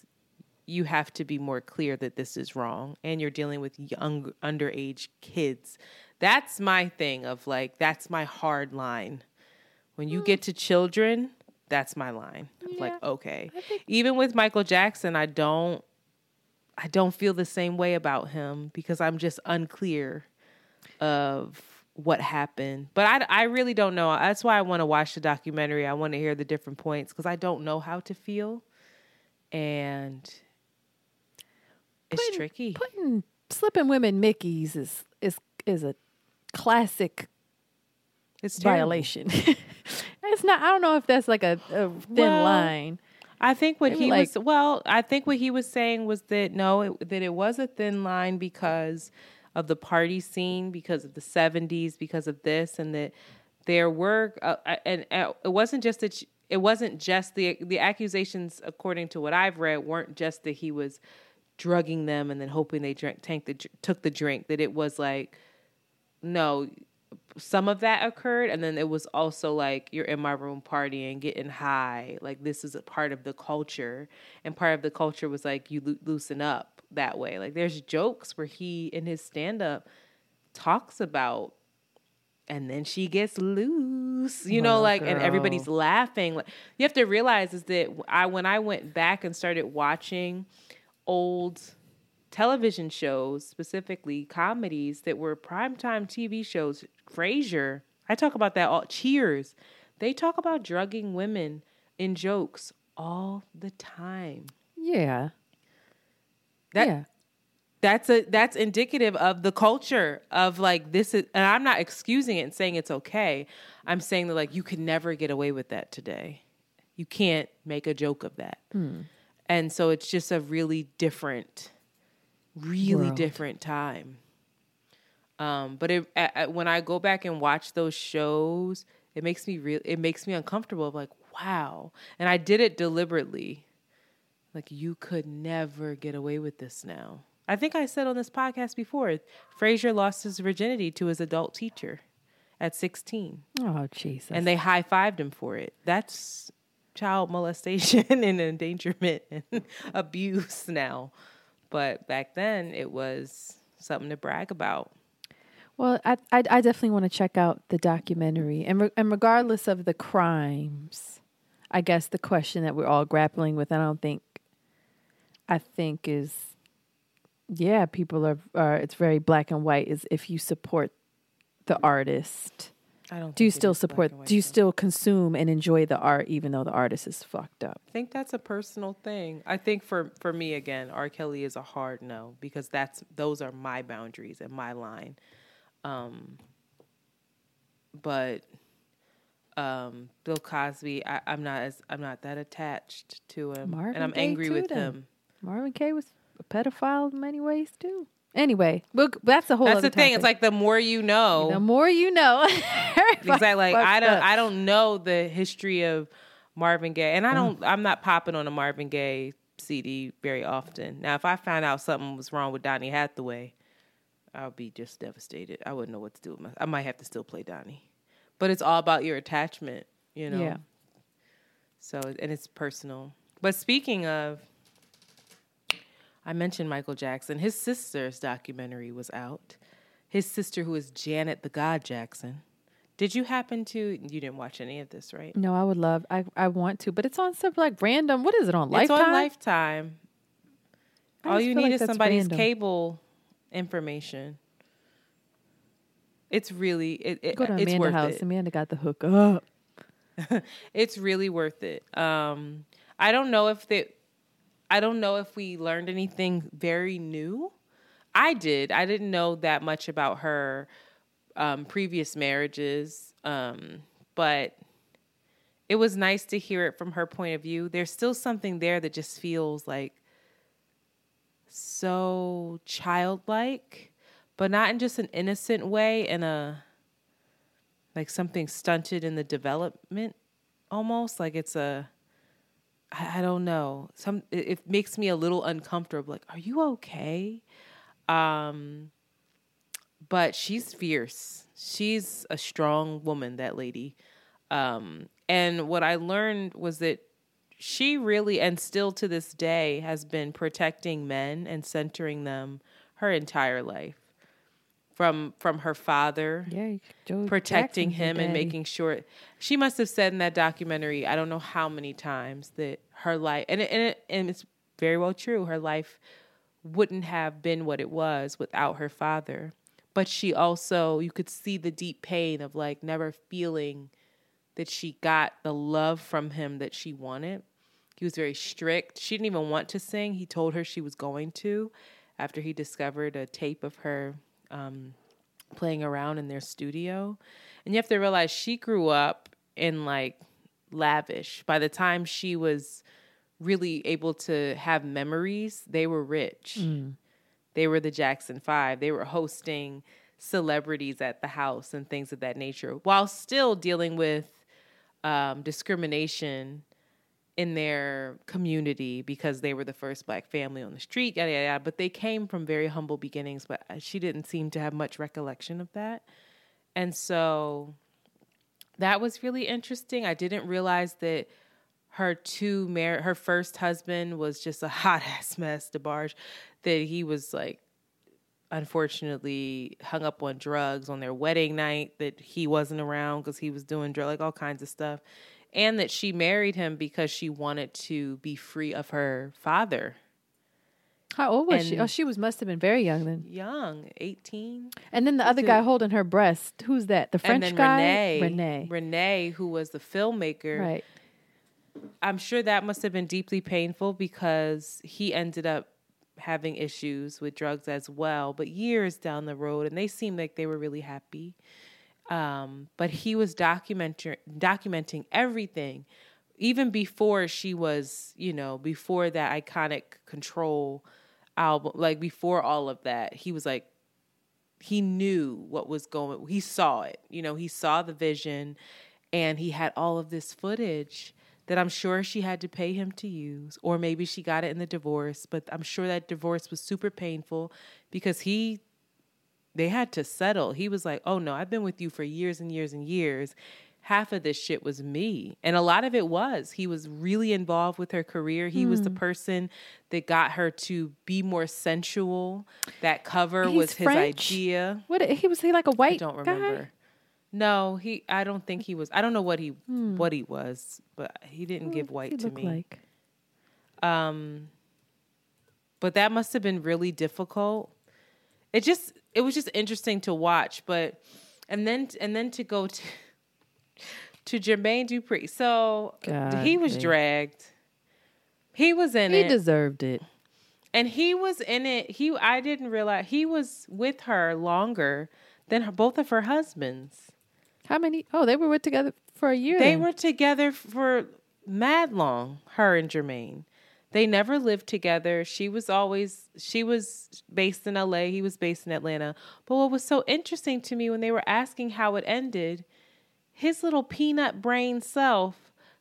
you have to be more clear that this is wrong, and you're dealing with young underage kids. That's my thing of like that's my hard line. When you get to children, that's my line. Yeah, like okay, even with Michael Jackson, I don't I don't feel the same way about him because I'm just unclear of what happened. But I, I really don't know. That's why I want to watch the documentary. I want to hear the different points because I don't know how to feel. And it's putting, tricky. Putting slipping women Mickeys is is is a classic it's violation. it's not I don't know if that's like a, a thin well, line. I think what Maybe he like, was well, I think what he was saying was that no, it, that it was a thin line because of the party scene, because of the '70s, because of this, and that there were, uh, and uh, it wasn't just that. it wasn't just the the accusations, according to what I've read, weren't just that he was drugging them and then hoping they drank, tank the, took the drink. That it was like, no, some of that occurred and then it was also like you're in my room partying getting high like this is a part of the culture and part of the culture was like you lo- loosen up that way. Like there's jokes where he in his stand up talks about and then she gets loose you know like and everybody's laughing. Like you have to realize is that i when i went back and started watching old television shows, specifically comedies that were primetime TV shows. Frasier, I talk about that all. Cheers, they talk about drugging women in jokes all the time. Yeah. That yeah. that's a that's indicative of the culture of like this is, and I'm not excusing it and saying it's okay. I'm saying that like you could never get away with that today. You can't make a joke of that. Hmm. And so it's just a really different, really World. different time. Um, but it, when I go back and watch those shows, it makes me real. It makes me uncomfortable. Of like, wow. And I did it deliberately. Like you could never get away with this now. I think I said on this podcast before, Frasier lost his virginity to his adult teacher at 16 Oh Jesus. and they high fived him for it. That's child molestation and endangerment and abuse now. But back then, it was something to brag about. Well, I I, I definitely want to check out the documentary, and re- and regardless of the crimes, I guess the question that we're all grappling with, I don't think, I think is, yeah, people are are it's very black and white. Is if you support the artist, I don't. do you still support? Do you still consume and enjoy the art, even though the artist is fucked up? I think that's a personal thing. I think for for me again, R. Kelly is a hard no because that's those are my boundaries and my line. Um, but um, Bill Cosby, I, I'm not as I'm not that attached to him, Marvin and I'm Gaye angry with then. him. Marvin Gaye was a pedophile in many ways too. Anyway, we'll, that's a whole. That's the thing. It's like the more you know, the more you know. exactly. Like I don't up. I don't know the history of Marvin Gaye, and I don't. Mm. I'm not popping on a Marvin Gaye CD very often. Now, if I found out something was wrong with Donny Hathaway, I'll be just devastated. I wouldn't know what to do with my. I might have to still play Donny, but it's all about your attachment, you know. Yeah. So and it's personal. But speaking of, I mentioned Michael Jackson. His sister's documentary was out. His sister, who is Janet the God Jackson. Did you happen to? You didn't watch any of this, right? No, I would love. I I want to, but it's on stuff like random. What is it on Lifetime? It's on Lifetime. I All you need like is somebody's random. cable information. It's really it, it Go to it's Amanda worth house. it. Amanda got the hook up. It's really worth it. Um, I don't know if they, I don't know if we learned anything very new. I did. I didn't know that much about her um, previous marriages, um, but it was nice to hear it from her point of view. There's still something there that just feels like so childlike, but not in just an innocent way, in a like something stunted in the development almost like it's a I, I don't know. Some it, it makes me a little uncomfortable like are you okay? Um but she's fierce. She's a strong woman that lady. Um and what i learned was that she really and still to this day has been protecting men and centering them her entire life from from her father Yeah, Joe protecting Jackson's your him and making sure she must have said in that documentary i don't know how many times that her life and it, and, it, and it's very well true her life wouldn't have been what it was without her father. But she also you could see the deep pain of like never feeling that she got the love from him that she wanted. He was very strict. She didn't even want to sing. He told her she was going to after he discovered a tape of her um, playing around in their studio. And you have to realize she grew up in like lavish. By the time she was really able to have memories, they were rich. They were the Jackson Five. They were hosting celebrities at the house and things of that nature while still dealing with um, discrimination in their community because they were the first black family on the street, yada, yada, yada. But they came from very humble beginnings, but she didn't seem to have much recollection of that. And so that was really interesting. I didn't realize that her two mar- her first husband was just a hot ass mess, DeBarge, that he was like unfortunately hung up on drugs on their wedding night that he wasn't around because he was doing drug like all kinds of stuff and that she married him because she wanted to be free of her father How old was And- she? Oh, she was must have been very young then. young 18 And then the other guy holding her breast. Who's that? The French guy. renee Renee. renee who was the filmmaker Right. I'm sure that must have been deeply painful because he ended up having issues with drugs as well, but years down the road, and they seemed like they were really happy. Um, but he was documenting documenting everything, even before she was, you know, before that iconic Control album, like before all of that, he was like, he knew what was going. He saw it, you know, he saw the vision, and he had all of this footage that I'm sure she had to pay him to use, or maybe she got it in the divorce. But I'm sure that divorce was super painful because he, they had to settle. He was like, "Oh no, I've been with you for years and years and years." Half of this shit was me, and a lot of it was. He was really involved with her career. He was the Hmm. person that got her to be more sensual. That cover He's was his French? idea. What he was he like a white I don't guy? remember. No, he. I don't think he was. I don't know what he Hmm. what he was, but he didn't give white to me. Like? Um, but that must have been really difficult. It just it was just interesting to watch, but and then and then to go to to Jermaine Dupri. So God he was damn. dragged. He was in He it. He deserved it. And he was in it. He I didn't realize he was with her longer than her, both of her husbands. How many? Oh, they were with together for a year. They were together for mad long, her and Jermaine. They never lived together. She was always she was based in LA, he was based in Atlanta. But what was so interesting to me when they were asking how it ended, his little peanut brain self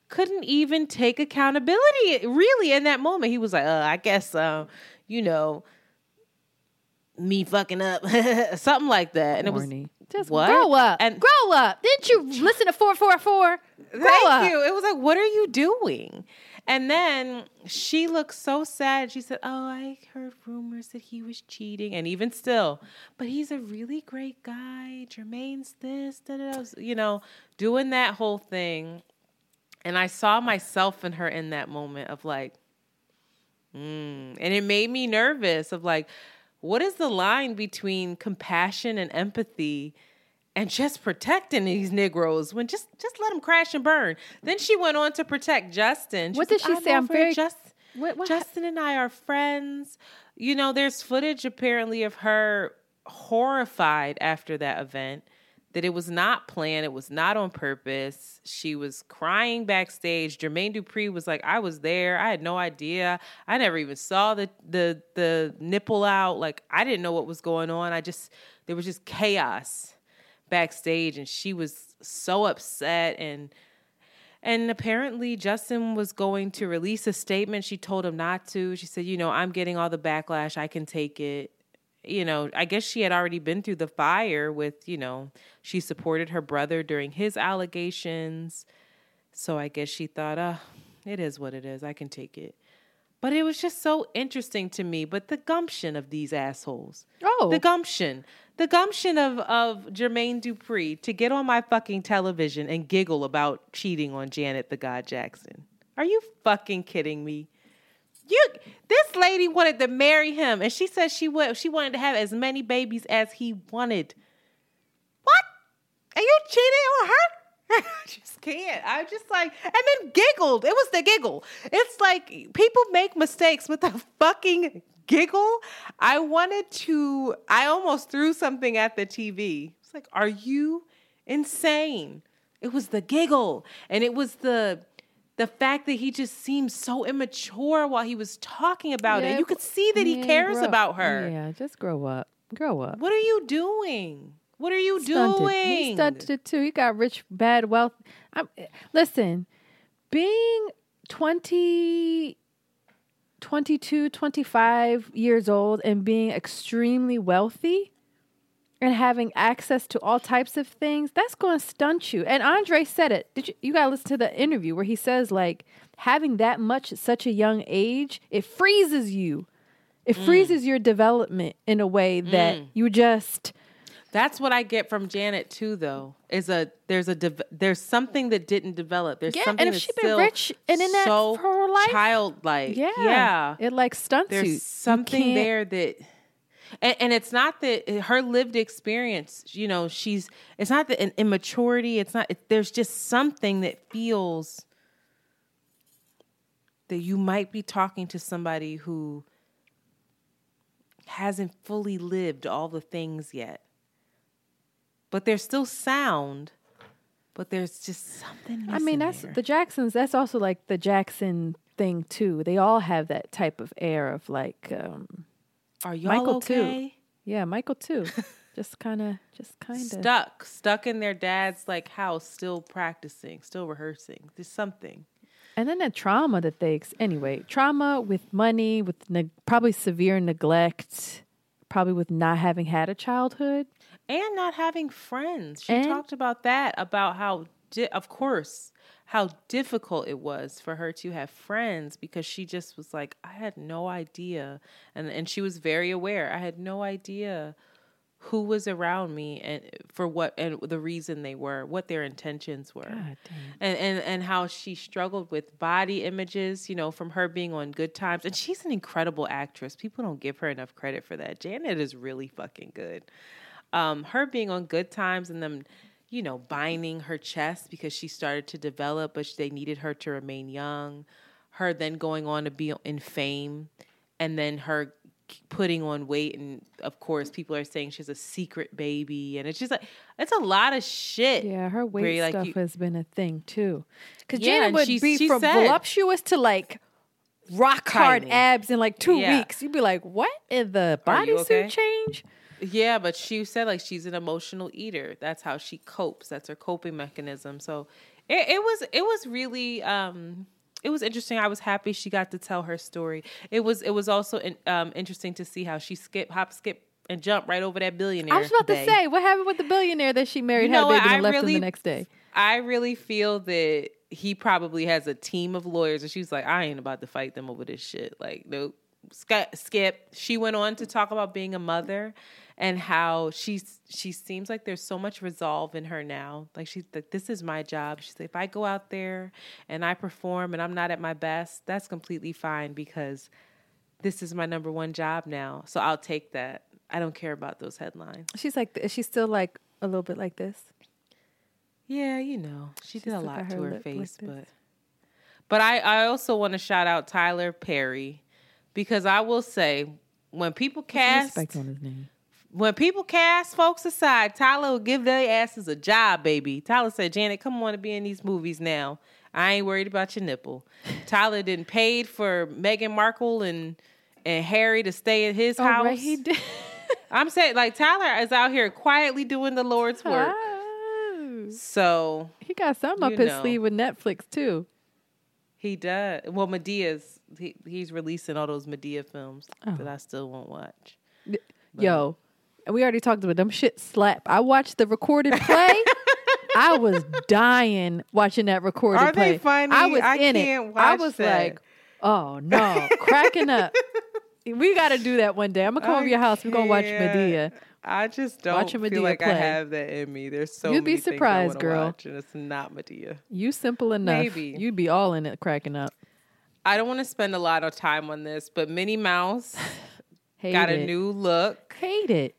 couldn't even take accountability really in that moment. He was like, uh, I guess uh, you know, me fucking up. Something like that. And Corny. it was Just what? grow up. And grow up. Didn't you listen to four four four? Grow Thank up. you. It was like, what are you doing? And then she looked so sad. She said, Oh, I heard rumors that he was cheating. And even still, but he's a really great guy. Jermaine's this, da, da, da. you know, doing that whole thing. And I saw myself in her in that moment of like, mm. and it made me nervous of like, what is the line between compassion and empathy and just protecting these Negroes when just just let them crash and burn? Then she went on to protect Justin. What She's did she say? "I'm I'm very- Just, What, what Justin and I are friends. You know, there's footage apparently of her horrified after that event that it was not planned, it was not on purpose. She was crying backstage. Jermaine Dupri was like, "I was there. I had no idea. I never even saw the the the nipple out. Like I didn't know what was going on. I just there was just chaos backstage and she was so upset and and apparently Justin was going to release a statement. She told him not to. She said, "You know, I'm getting all the backlash. I can take it." You know, I guess she had already been through the fire with, you know, she supported her brother during his allegations. So I guess she thought, "Uh, it is what it is. I can take it." But it was just so interesting to me, but the gumption of these assholes. Oh. The gumption. The gumption of, of Jermaine Dupri to get on my fucking television and giggle about cheating on Janet the God Jackson. Are you fucking kidding me? You this lady wanted to marry him and she said she would she wanted to have as many babies as he wanted. What? Are you cheating on her? I just can't. I just like and then giggled. It was the giggle. It's like people make mistakes with a fucking giggle. I wanted to I almost threw something at the TV. It's like, are you insane? It was the giggle. And it was the the fact that he just seemed so immature while he was talking about Yeah, it. You could see that he Yeah, cares grow- about her. Yeah, just grow up. Grow up. What are you doing? What are you Stunted. doing? He stunted too. He got rich, bad wealth. I'm, listen, being 20, 22, 25 years old and being extremely wealthy and having access to all types of things, that's going to stunt you. And Andre said it. Did you you got to listen to the interview where he says like having that much at such a young age, it freezes you. It Mm. freezes your development in a way that you just That's what I get from Janet too, though. Is a there's a there's something that didn't develop. There's Yeah, something and if that's she'd been still rich and in that so for her life, childlike. yeah, yeah. it like stunts you. there's something there that and, and it's not that her lived experience you know she's it's not that an immaturity it's not it, there's just something that feels that you might be talking to somebody who hasn't fully lived all the things yet but they're still sound but there's just something I mean, that's there. the Jacksons. That's also like the Jackson thing too. They all have that type of air of like, um, are y'all Michael, too. okay yeah, Michael too. just kind of, just kind of. stuck stuck in their dad's like house still practicing still rehearsing there's something And then the trauma that they, ex- anyway, trauma with money, with neg- probably severe neglect, probably with not having had a childhood. And not having friends she And- talked about that about how di- of course how difficult it was for her to have friends because she just was like i had no idea and and she was very aware i had no idea who was around me and for what and the reason they were what their intentions were and and and how she struggled with body images, you know, from her being on Good Times. And she's an incredible actress. People don't give her enough credit for that. Janet is really fucking good. Um, her being on Good Times and them, you know, binding her chest because she started to develop, but they needed her to remain young. Her then going on to be in fame, and then her putting on weight and of course people are saying she's a secret baby and it's just like it's a lot of shit Yeah, her weight you're like, stuff you- has been a thing too. Because Yeah, Janet and would she- be she from said- voluptuous to like rock hard Tiny. abs in like two Yeah. weeks. You'd be like, what in the bodysuit okay? change? Yeah, but she said like she's an emotional eater. That's how she copes. That's her coping mechanism. So it, it was it was really um it was interesting. I was happy she got to tell her story. It was it was also in, um interesting to see how she skip hop skip and jump right over that billionaire. I was about day. to say, what happened with the billionaire that she married, You had a baby, what? and I left him really- the next day? I really feel that he probably has a team of lawyers, and she's like, I ain't about to fight them over this shit. Like, nope. Sk- Skip. She went on to talk about being a mother and how she's she seems like there's so much resolve in her now. Like she's like, this is my job. She's like, if I go out there and I perform and I'm not at my best, that's completely fine because this is my number one job now. So I'll take that. I don't care about those headlines. She's like, is she still like a little bit like this? Yeah, you know, she She did a lot got to her her lip like face, but but I I also want to shout out Tyler Perry because I will say when people cast Respect on his name. When people cast folks aside, Tyler will give their asses a job, baby. Tyler said, "Janet, come on to be in these movies now. I ain't worried about your nipple." Tyler didn't paid for Meghan Markle and and Harry to stay at his Oh, house. right, he did. I'm saying like Tyler is out here quietly doing the Lord's work. Oh. So He got something up You his sleeve with Netflix too. He does. Well, Madea's he, he's releasing all those Madea films Oh. that I still won't watch. Yo, and we already talked about them shit slap. I watched the recorded play. I was dying watching that recorded Are play. they funny? I was I in it. I was that. like, oh no, cracking up. We got to do that one day. I'm gonna come over your house. We're gonna watch. Madea. I just don't Watch a feel Madea like I play. have that in me. There's so You'd be surprised, girl. watch, and it's not Madea. You simple enough. Maybe. You'd be all in it, cracking up. I don't want to spend a lot of time on this, but Minnie Mouse got it. a new look. Hate it.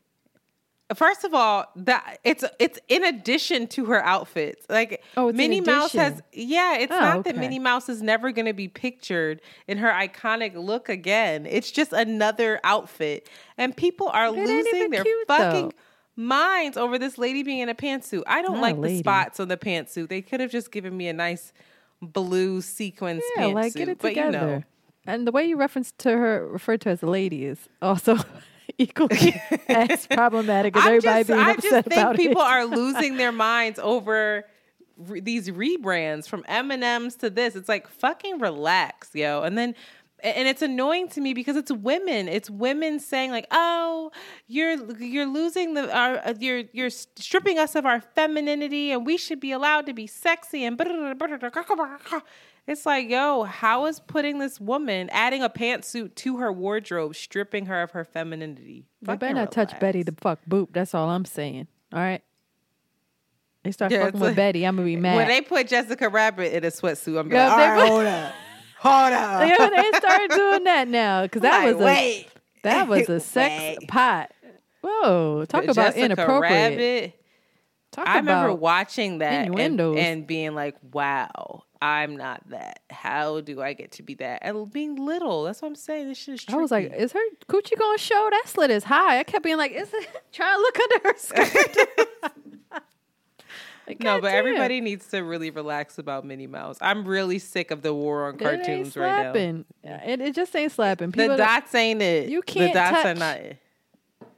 First of all, that it's it's in addition to her outfits. Like Oh, Minnie Mouse has yeah, it's Oh, not that. Minnie Mouse is never going to be pictured in her iconic look again. It's just another outfit. And people are It losing their cute, fucking though. minds over this lady being in a pantsuit. I don't Not like the spots on the pantsuit. They could have just given me a nice blue sequence Yeah, pantsuit. like get it but together. you know, And the way you referenced to her, referred to as a lady, is also equally as problematic as I'm everybody just, being I upset just think about people it. are losing their minds over re- these rebrands from M and M's to this. It's like fucking relax, yo. And then and it's annoying to me because it's women. It's women saying like, "Oh, you're you're losing the our uh, you're you're stripping us of our femininity, and we should be allowed to be sexy." And it's like, yo, how is putting this woman adding a pantsuit to her wardrobe stripping her of her femininity? You better not touch Betty the fuck boop. That's all I'm saying. All right. They start yeah, fucking with like, Betty. I'm gonna be mad. When they put Jessica Rabbit in a sweatsuit, I'm gonna be like, all right, hold up. Hold on. Yeah, they started doing that now because that like, was a wait. that was a sex wait. pot. Whoa, talk about Jessica inappropriate. Rabbit. Talk I remember watching that and, and, being like, "Wow, I'm not that. How do I get to be that?" And being little, that's what I'm saying. This shit. I was like, "Is her coochie gonna show? That slit is high." I kept being like, "Is it?" Trying to look under her skirt. Like, no, but damn. everybody needs to really relax about Minnie Mouse. I'm really sick of the war on cartoons right now. Yeah, it, it just ain't slapping. People the dots ain't it. You can't the dots touch, are not it.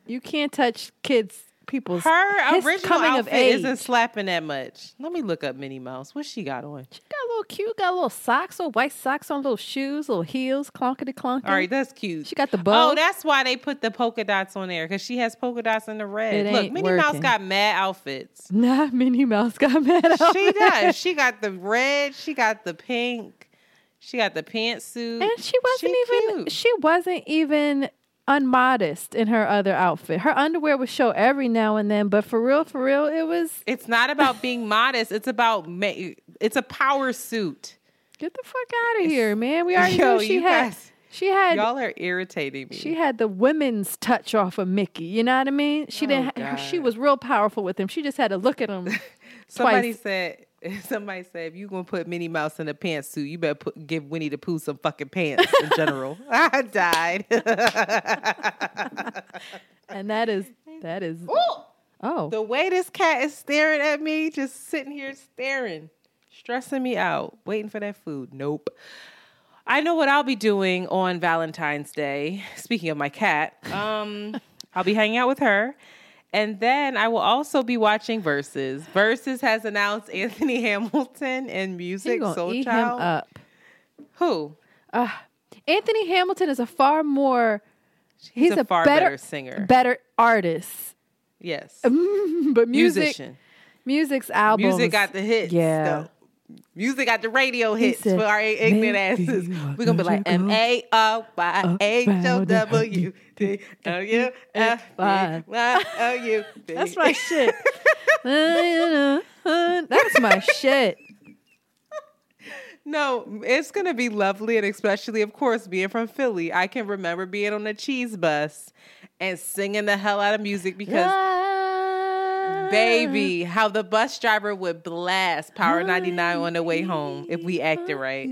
You can't touch kids people's her original coming outfit of age. isn't slapping that much. Let me look up Minnie Mouse. What she got on? She got a little cute. Got a little socks, little white socks on, little shoes, little heels, clonkety clonky. All right, that's cute. She got the bow. Oh, that's why they put the polka dots on there because she has polka dots in the red. It look, Minnie working. Mouse got mad outfits. Nah, Minnie Mouse got mad outfits. She does. She got the red. She got the pink. She got the pantsuit. And she wasn't she even. Cute. She wasn't even unmodest in her other outfit. Her underwear would show every now and then, but for real, for real, it was. It's not about being modest. It's about ma- it's a power suit. Get the fuck out of here, man. We already yo, knew she had. Guys, she had y'all are irritating me. She had the women's touch off of Mickey. You know what I mean? She oh, didn't. God. She was real powerful with him. She just had to look at him. Somebody twice. said somebody said if you gonna put Minnie Mouse in a pantsuit, you better put, give Winnie the Pooh some fucking pants in general. I died. and that is that is Ooh! oh the way this cat is staring at me, just sitting here staring, stressing me out, waiting for that food. Nope. I know what I'll be doing on Valentine's Day. Speaking of my cat, um, I'll be hanging out with her and then I will also be watching Verzuz. Verzuz has announced Anthony Hamilton in Musiq. Soul eat Child. him up. Who? Uh, Anthony Hamilton is a far more. He's, he's a, a, far better, better, singer, better artist. Yes, but music, musician. Musiq's album. Musiq got the hits. Yeah. Musiq got the radio hits said, for our ignorant asses. We're gonna be like M A R Y H O W D O U F Y O U. That's my shit. That's my shit. No, it's gonna be lovely, and especially, of course, being from Philly, I can remember being on a cheese bus and singing the hell out of Musiq because baby, how the bus driver would blast Power 99 on the way home if we acted right.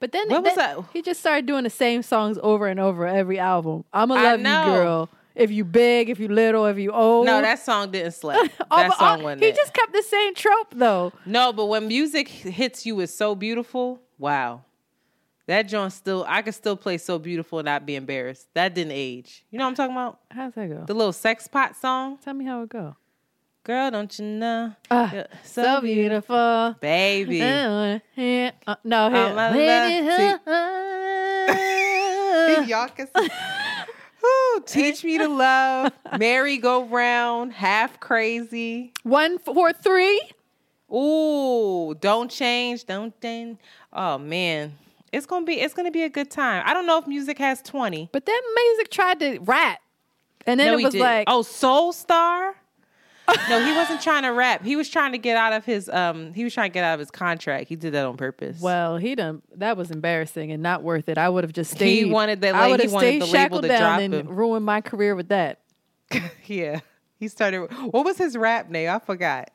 But then, what was that? he just started doing the same songs over and over every album. I'm a love you, girl. If you big, if you little, if you old. No, that song didn't slap. oh, that song wasn't. He just kept the same trope though. No, but when Musiq hits you with so beautiful, wow. That joint still, I could still play so beautiful and not be embarrassed. That didn't age. You know what I'm talking about? How's that go? The little sex pot song. Tell me how it go. Girl, don't you know? Uh, so, so, beautiful. Baby. Uh, uh, no, here. Y'all can see. Ooh, teach me to love. Merry go round. Half crazy. One, four, three. Ooh, don't change. Don't change. Oh man. It's gonna be it's gonna be a good time. I don't know if Musiq has 20. But then Musiq tried to rap. And then no, it was like Oh, Soul Star? No, he wasn't trying to rap. He was trying to get out of his um he was trying to get out of his contract. He did that on purpose. Well, he done that was embarrassing and not worth it. I would have just stayed. He wanted that I would have stayed shackled down and him. ruined my career with that. yeah. He started what was his rap name? I forgot.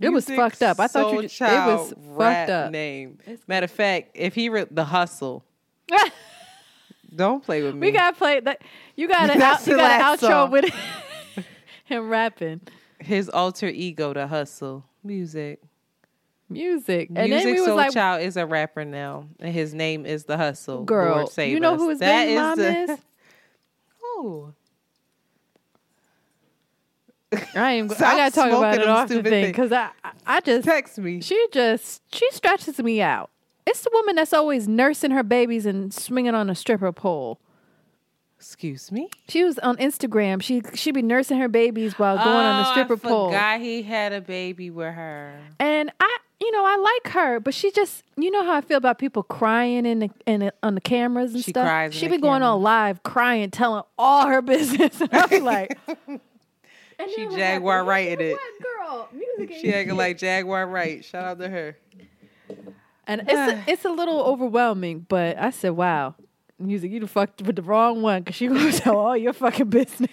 It was fucked up. I thought you just, it was fucked up. Name. Matter of fact, if he re- the hustle. Don't play with me. We gotta play that. You got to out, you got an outro song. with him rapping his alter ego to hustle music. Music. And Musiq then we Soul like, Child is a rapper now, and his name is the Hustle. Girl, you know us. who his that baby mom is? The, oh. I ain't. I gotta talk about it off the thing because I, I just text me. She just she stretches me out. It's the woman that's always nursing her babies and swinging on a stripper pole. Excuse me. She was on Instagram. She she be nursing her babies while going on the Oh, stripper I pole. forgot he had a baby with her. And I, you know, I like her, but she just, you know how I feel about people crying in the, in the, on the cameras and She stuff. cries in she the be going on live crying, telling all her business. And I be like, and She Jaguar happened? right in it. What, girl? Musiq She acting like Jaguar Wright. Shout out to her. And it's a, it's a little overwhelming, but I said, wow, music, you fucked with the wrong one because she gonna tell all your fucking business.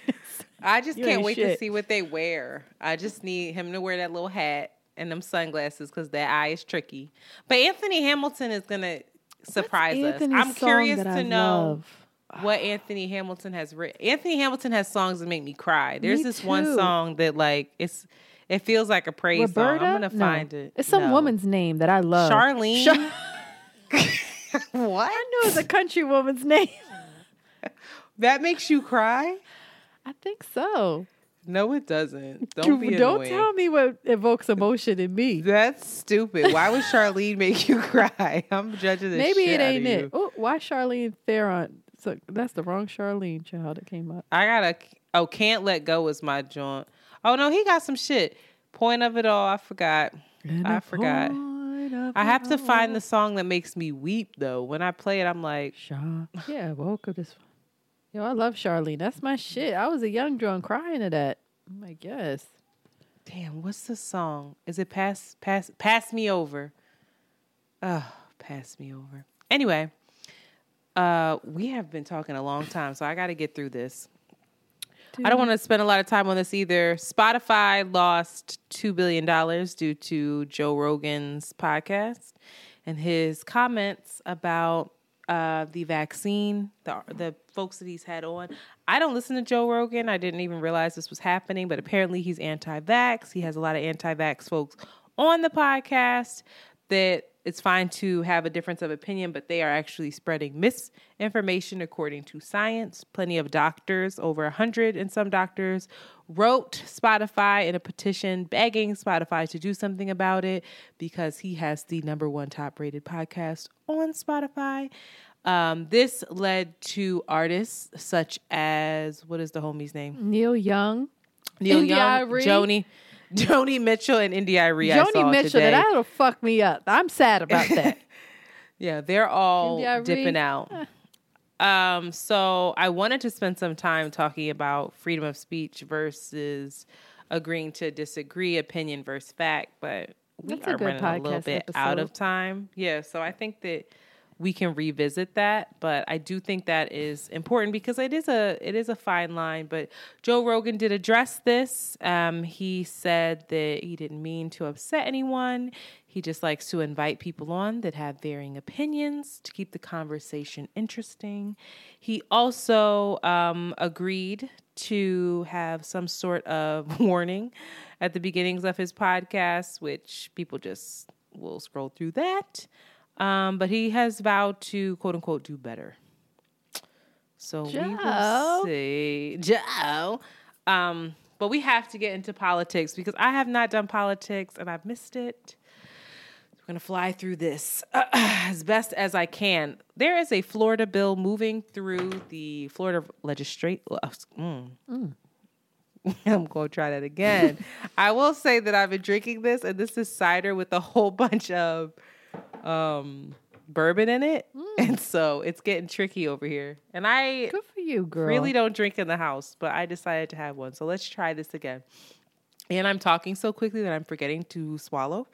I just You can't wait to see what they wear. I just need him to wear that little hat and them sunglasses because that eye is tricky. But Anthony Hamilton is gonna surprise us. Anthony's I'm curious to I know love? what Anthony Hamilton has written. Anthony Hamilton has songs that make me cry. There's Me this one song that like it's it feels like a praise Roberta? song. I'm gonna No. find it. It's some No. woman's name that I love. Charlene. Char- what? I knew it was a country woman's name. That makes you cry? I think so. No, it doesn't. Don't be Don't annoying. tell me what evokes emotion in me. That's stupid. Why would Charlene make you cry? I'm judging the Maybe it ain't it. Oh, why Charlene Theron? So that's the wrong Charlene child that came up. I gotta. Oh, can't let go is my joint. Oh no, he got some shit. Point of it all, I forgot. I forgot. I have to find the song that makes me weep though. When I play it, I'm like, Char- yeah, woke up this. Yo, I love Charlene. That's my shit. I was a young drunk crying to that. I'm like, yes. damn, what's the song? Is it pass pass pass me over? Oh, pass me over. Anyway, uh, we have been talking a long time, so I got to get through this. I don't want to spend a lot of time on this either. Spotify lost $2 billion due to Joe Rogan's podcast and his comments about uh, the vaccine, the, the folks that he's had on. I don't listen to Joe Rogan. I didn't even realize this was happening, but apparently he's anti vax. He has a lot of anti vax folks on the podcast that it's fine to have a difference of opinion, but they are actually spreading misinformation according to science. Plenty of doctors, over a hundred and some doctors, wrote Spotify in a petition begging Spotify to do something about it because he has the number one top rated podcast on Spotify. Um, this led to artists such as what is the homie's name? Neil Young. Neil Young. Joni, Joni Mitchell, and India Arie. I saw Joni Mitchell, today. that that'll fuck me up. I'm sad about that. Yeah, they're all dipping out. Um, so I wanted to spend some time talking about freedom of speech versus agreeing to disagree, opinion versus fact, but we That's are running a little bit out of time. Yeah, so I think that we can revisit that, but I do think that is important because it is a it is a fine line. But Joe Rogan did address this. Um, he said that he didn't mean to upset anyone. He just likes to invite people on that have varying opinions to keep the conversation interesting. He also um, agreed to have some sort of warning at the beginnings of his podcast, which people just will scroll through that. Um, but he has vowed to quote unquote do better. So we will see. Joe. Um, but we have to get into politics because I have not done politics and I've missed it. We're going to fly through this as best as I can. There is a Florida bill moving through the Florida legislate. Mm. I'm going to try that again. I will say that I've been drinking this, and this is cider with a whole bunch of um, bourbon in it. And so it's getting tricky over here. And I Good for you, girl. really don't drink in the house, but I decided to have one. So let's try this again. And I'm talking so quickly that I'm forgetting to swallow.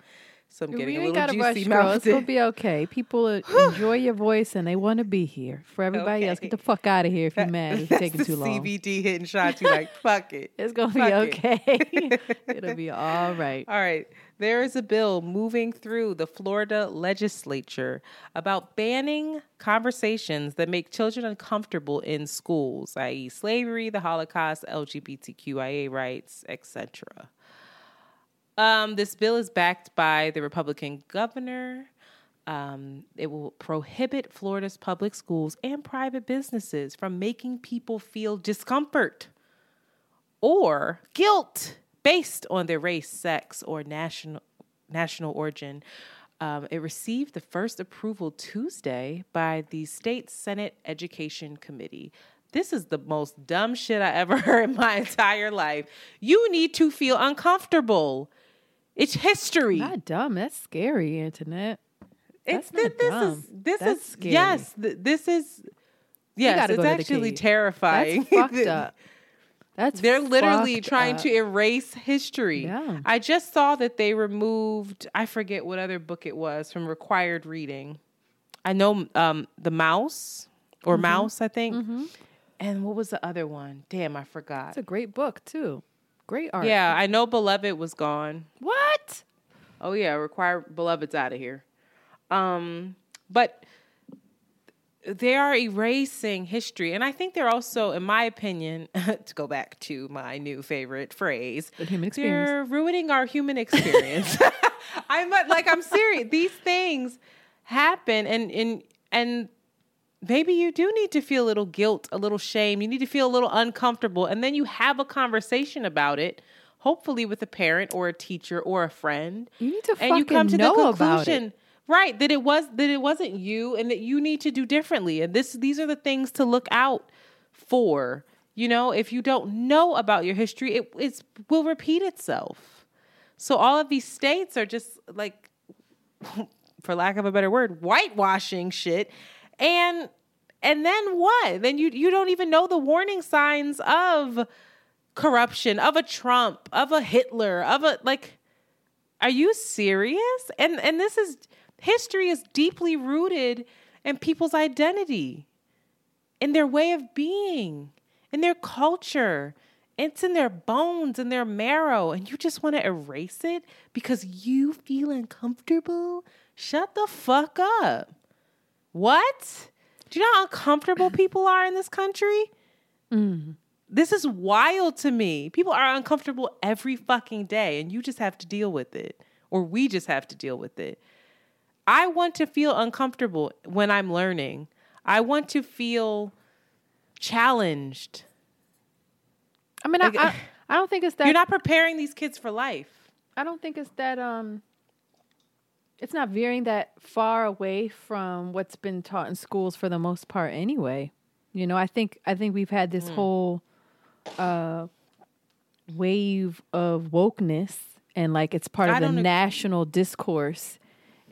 So I'm getting a little juicy rush, girl. It's gonna be okay. People uh, enjoy your voice and they want to be here. For everybody else, get the fuck out of here if you're mad. It's taking too long. CBD hitting shots. You like fuck it. It's gonna be Fuck it. okay. It'll be all right. All right. There is a bill moving through the Florida legislature about banning conversations that make children uncomfortable in schools, i.e., slavery, the Holocaust, LGBTQIA rights, etc. Um, this bill is backed by the Republican governor. Um, it will prohibit Florida's public schools and private businesses from making people feel discomfort or guilt based on their race, sex, or national national origin. Um, it received the first approval Tuesday by the state Senate Education Committee. This is the most dumb shit I ever heard in my entire life. You need to feel uncomfortable. It's history. Not dumb. That's scary, Internet. It's That's not this dumb. is this That's is scary. yes. th- this is yes. It's go to the actually terrifying. That's fucked up. That's They're literally trying up. to erase history. Yeah. I just saw that they removed, I forget what other book it was from required reading. I know um, The Mouse or Mm-hmm. Maus, I think. And what was the other one? Damn, I forgot. It's a great book too. Great art. Yeah, I know Beloved was gone. What? Oh yeah, required Beloved's out of here. Um, but they are erasing history, and I think they're also, in my opinion, to go back to my new favorite phrase, The human experience. they're ruining our human experience. I'm like, I'm serious. These things happen, and and and maybe you do need to feel a little guilt, a little shame. You need to feel a little uncomfortable, and then you have a conversation about it. Hopefully, with a parent or a teacher or a friend, You need to and you come to know the about conclusion, it. Right, that it was that it wasn't you, and that you need to do differently. And this, these are the things to look out for. You know, if you don't know about your history, it it's, will repeat itself. So all of these states are just like, for lack of a better word, whitewashing shit, and and then what? Then you you don't even know the warning signs of corruption, of a Trump, of a Hitler, of a like. Are you serious? And and this is history is deeply rooted in people's identity, in their way of being, in their culture. It's in their bones, and their marrow, and you just want to erase it because you feel uncomfortable? Shut the fuck up. What? Do you know how uncomfortable people are in this country? Mm. This is wild to me. People are uncomfortable every fucking day, and you just have to deal with it, or we just have to deal with it. I want to feel uncomfortable when I'm learning. I want to feel challenged. I mean, Like, I, I, I don't think it's that. You're not preparing these kids for life. I don't think it's that. Um, it's not veering that far away from what's been taught in schools for the most part, anyway. You know, I think I think we've had this whole uh, wave of wokeness, and like it's part I of the national discourse.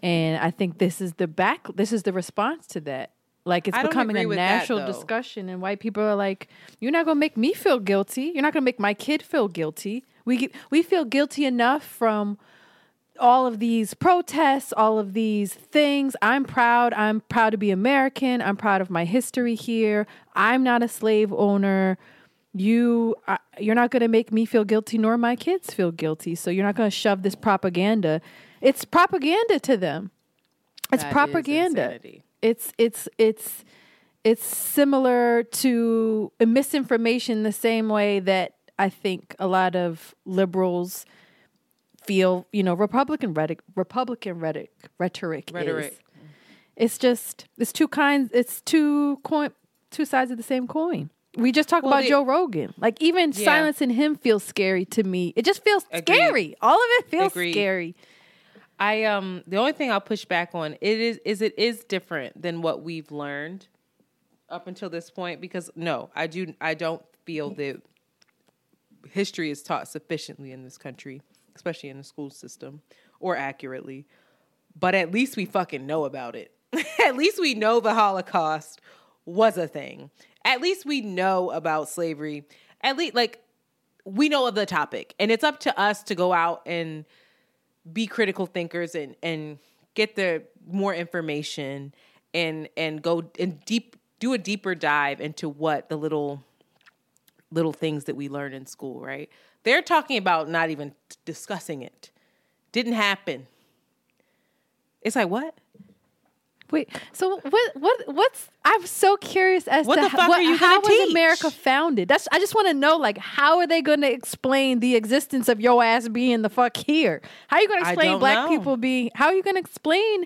And I think this is the back. This is the response to that. Like it's becoming a with that, national discussion, and white people are like, "You're not gonna make me feel guilty. You're not gonna make my kid feel guilty. We get- we feel guilty enough from all of these protests, all of these things. I'm proud. I'm proud to be American. I'm proud of my history here. I'm not a slave owner. You, uh, you're not going to make me feel guilty, nor my kids feel guilty. So you're not going to shove this propaganda. It's propaganda to them. It's That propaganda. It's it's it's it's similar to misinformation the same way that I think a lot of liberals feel, you know, Republican rhetoric, Republican rhetoric, rhetoric, Rhetoric. Is. It's just it's two kinds. It's two coin, two sides of the same coin. We just talked Well, about the- Joe Rogan. Like even Yeah. silencing him feels scary to me. It just feels Agreed. scary. All of it feels Agreed. scary. I um the only thing I'll push back on it is is it is different than what we've learned up until this point because no, I do I don't feel that history is taught sufficiently in this country, especially in the school system or accurately. But at least we fucking know about it. at least we know the Holocaust was a thing. At least we know about slavery. At least like we know of the topic and it's up to us to go out and be critical thinkers and and get the more information and and go and deep do a deeper dive into what the little little things that we learn in school right? They're talking about not even discussing it. Didn't happen. It's like what Wait, so what? What? What's? I'm so curious as What to the ho- fuck are you how was? America founded? That's. I just want to know, like, how are they going to explain the existence of your ass being the fuck here? How are you going to explain black know. people being? How are you going to explain?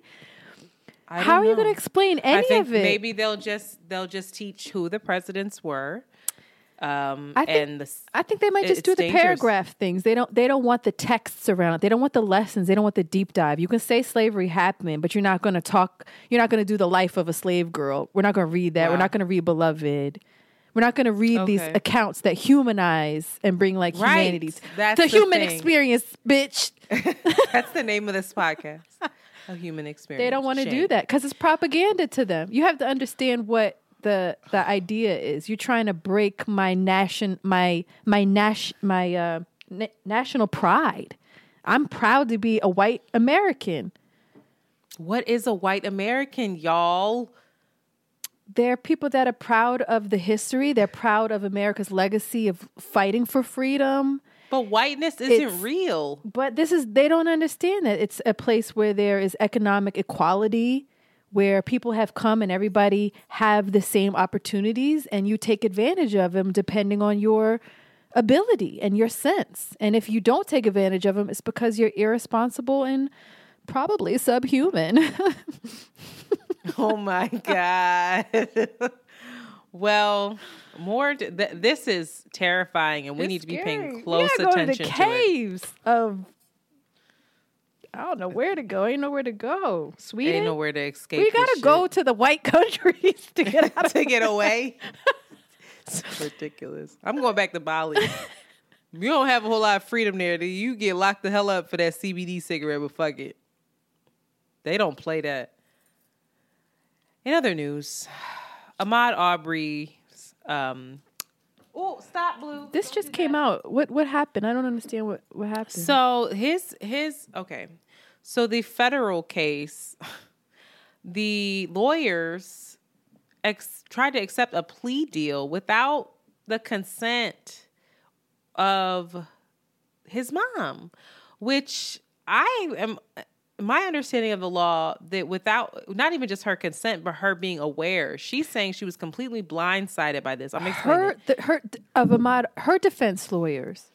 How don't are you going to know. explain any of it? maybe they'll just they'll just teach who the presidents were Um, I think, and the, I think they might just do the dangerous. paragraph things. They don't. They don't want the texts around it. They don't want the lessons. They don't want the deep dive. You can say slavery happened, but you're not going to talk. You're not going to do the life of a slave girl. We're not going to read that. Wow. We're not going to read Beloved. We're not going to read okay. these accounts that humanize and bring like right. humanities. That's the, the human thing. experience, bitch. That's the name of this podcast. A human experience. They don't want to do that because it's propaganda to them. You have to understand what the the idea is. You're trying to break my nation, my my nash, my uh, na- national pride. I'm proud to be a white American. What is a white American, y'all? They're people that are proud of the history. They're proud of America's legacy of fighting for freedom. But whiteness isn't it's, real. But this is, they don't understand that. It's a place where there is economic equality, where people have come and everybody have the same opportunities, and you take advantage of them depending on your ability and your sense. And if you don't take advantage of them, it's because you're irresponsible and probably subhuman. oh my God. well, more. Th- this is terrifying, and we it's need to be paying close attention to, the caves of. I don't know where to go. Ain't nowhere to go. Sweden. Ain't nowhere to escape. We gotta go to the white countries to get out to get away. it's ridiculous. I'm going back to Bali. you don't have a whole lot of freedom there. You get locked the hell up for that CBD cigarette, but fuck it. They don't play that. In other news, Ahmaud Arbery. Um, oh, stop, Blue! This don't just came that. out. What what happened? I don't understand what what happened. So his his okay. So the federal case, the lawyers ex- tried to accept a plea deal without the consent of his mom, which I am my understanding of the law that without not even just her consent but her being aware she's saying she was completely blindsided by this. I'm her the, her of Ahmaud her defense lawyers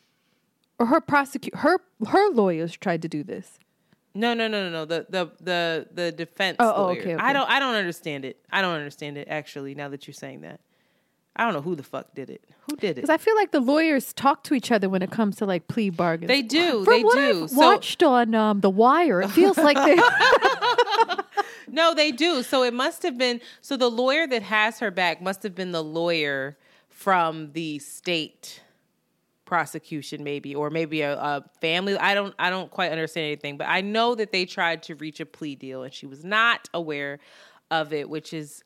or her prosecute her her lawyers tried to do this. No no no no no. The the the the defense oh, oh okay, okay. I don't i don't understand it. I don't understand it actually now that you're saying that I don't know who the fuck did it. Who did it? Because I feel like the lawyers talk to each other when it comes to like plea bargains. They do. From they what do. I've so, watched on um, The Wire, it feels like they. no, they do. So it must have been. So the lawyer that has her back must have been the lawyer from the state prosecution, maybe, or maybe a, a family. I don't. I don't quite understand anything, but I know that they tried to reach a plea deal, and she was not aware of it, which is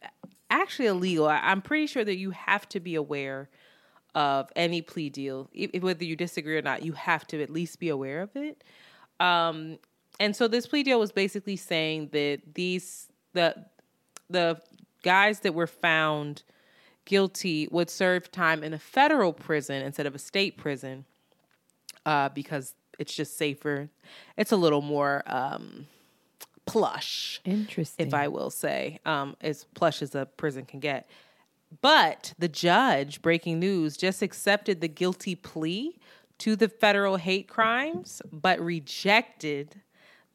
actually illegal. I, am pretty sure that you have to be aware of any plea deal, if, whether you disagree or not. You have to at least be aware of it. Um, and so this plea deal was basically saying that these the the guys that were found guilty would serve time in a federal prison instead of a state prison uh, because it's just safer. It's a little more. Um, plush. Interesting. If I will say, um, as plush as a prison can get. But the judge, breaking news, just accepted the guilty plea to the federal hate crimes, but rejected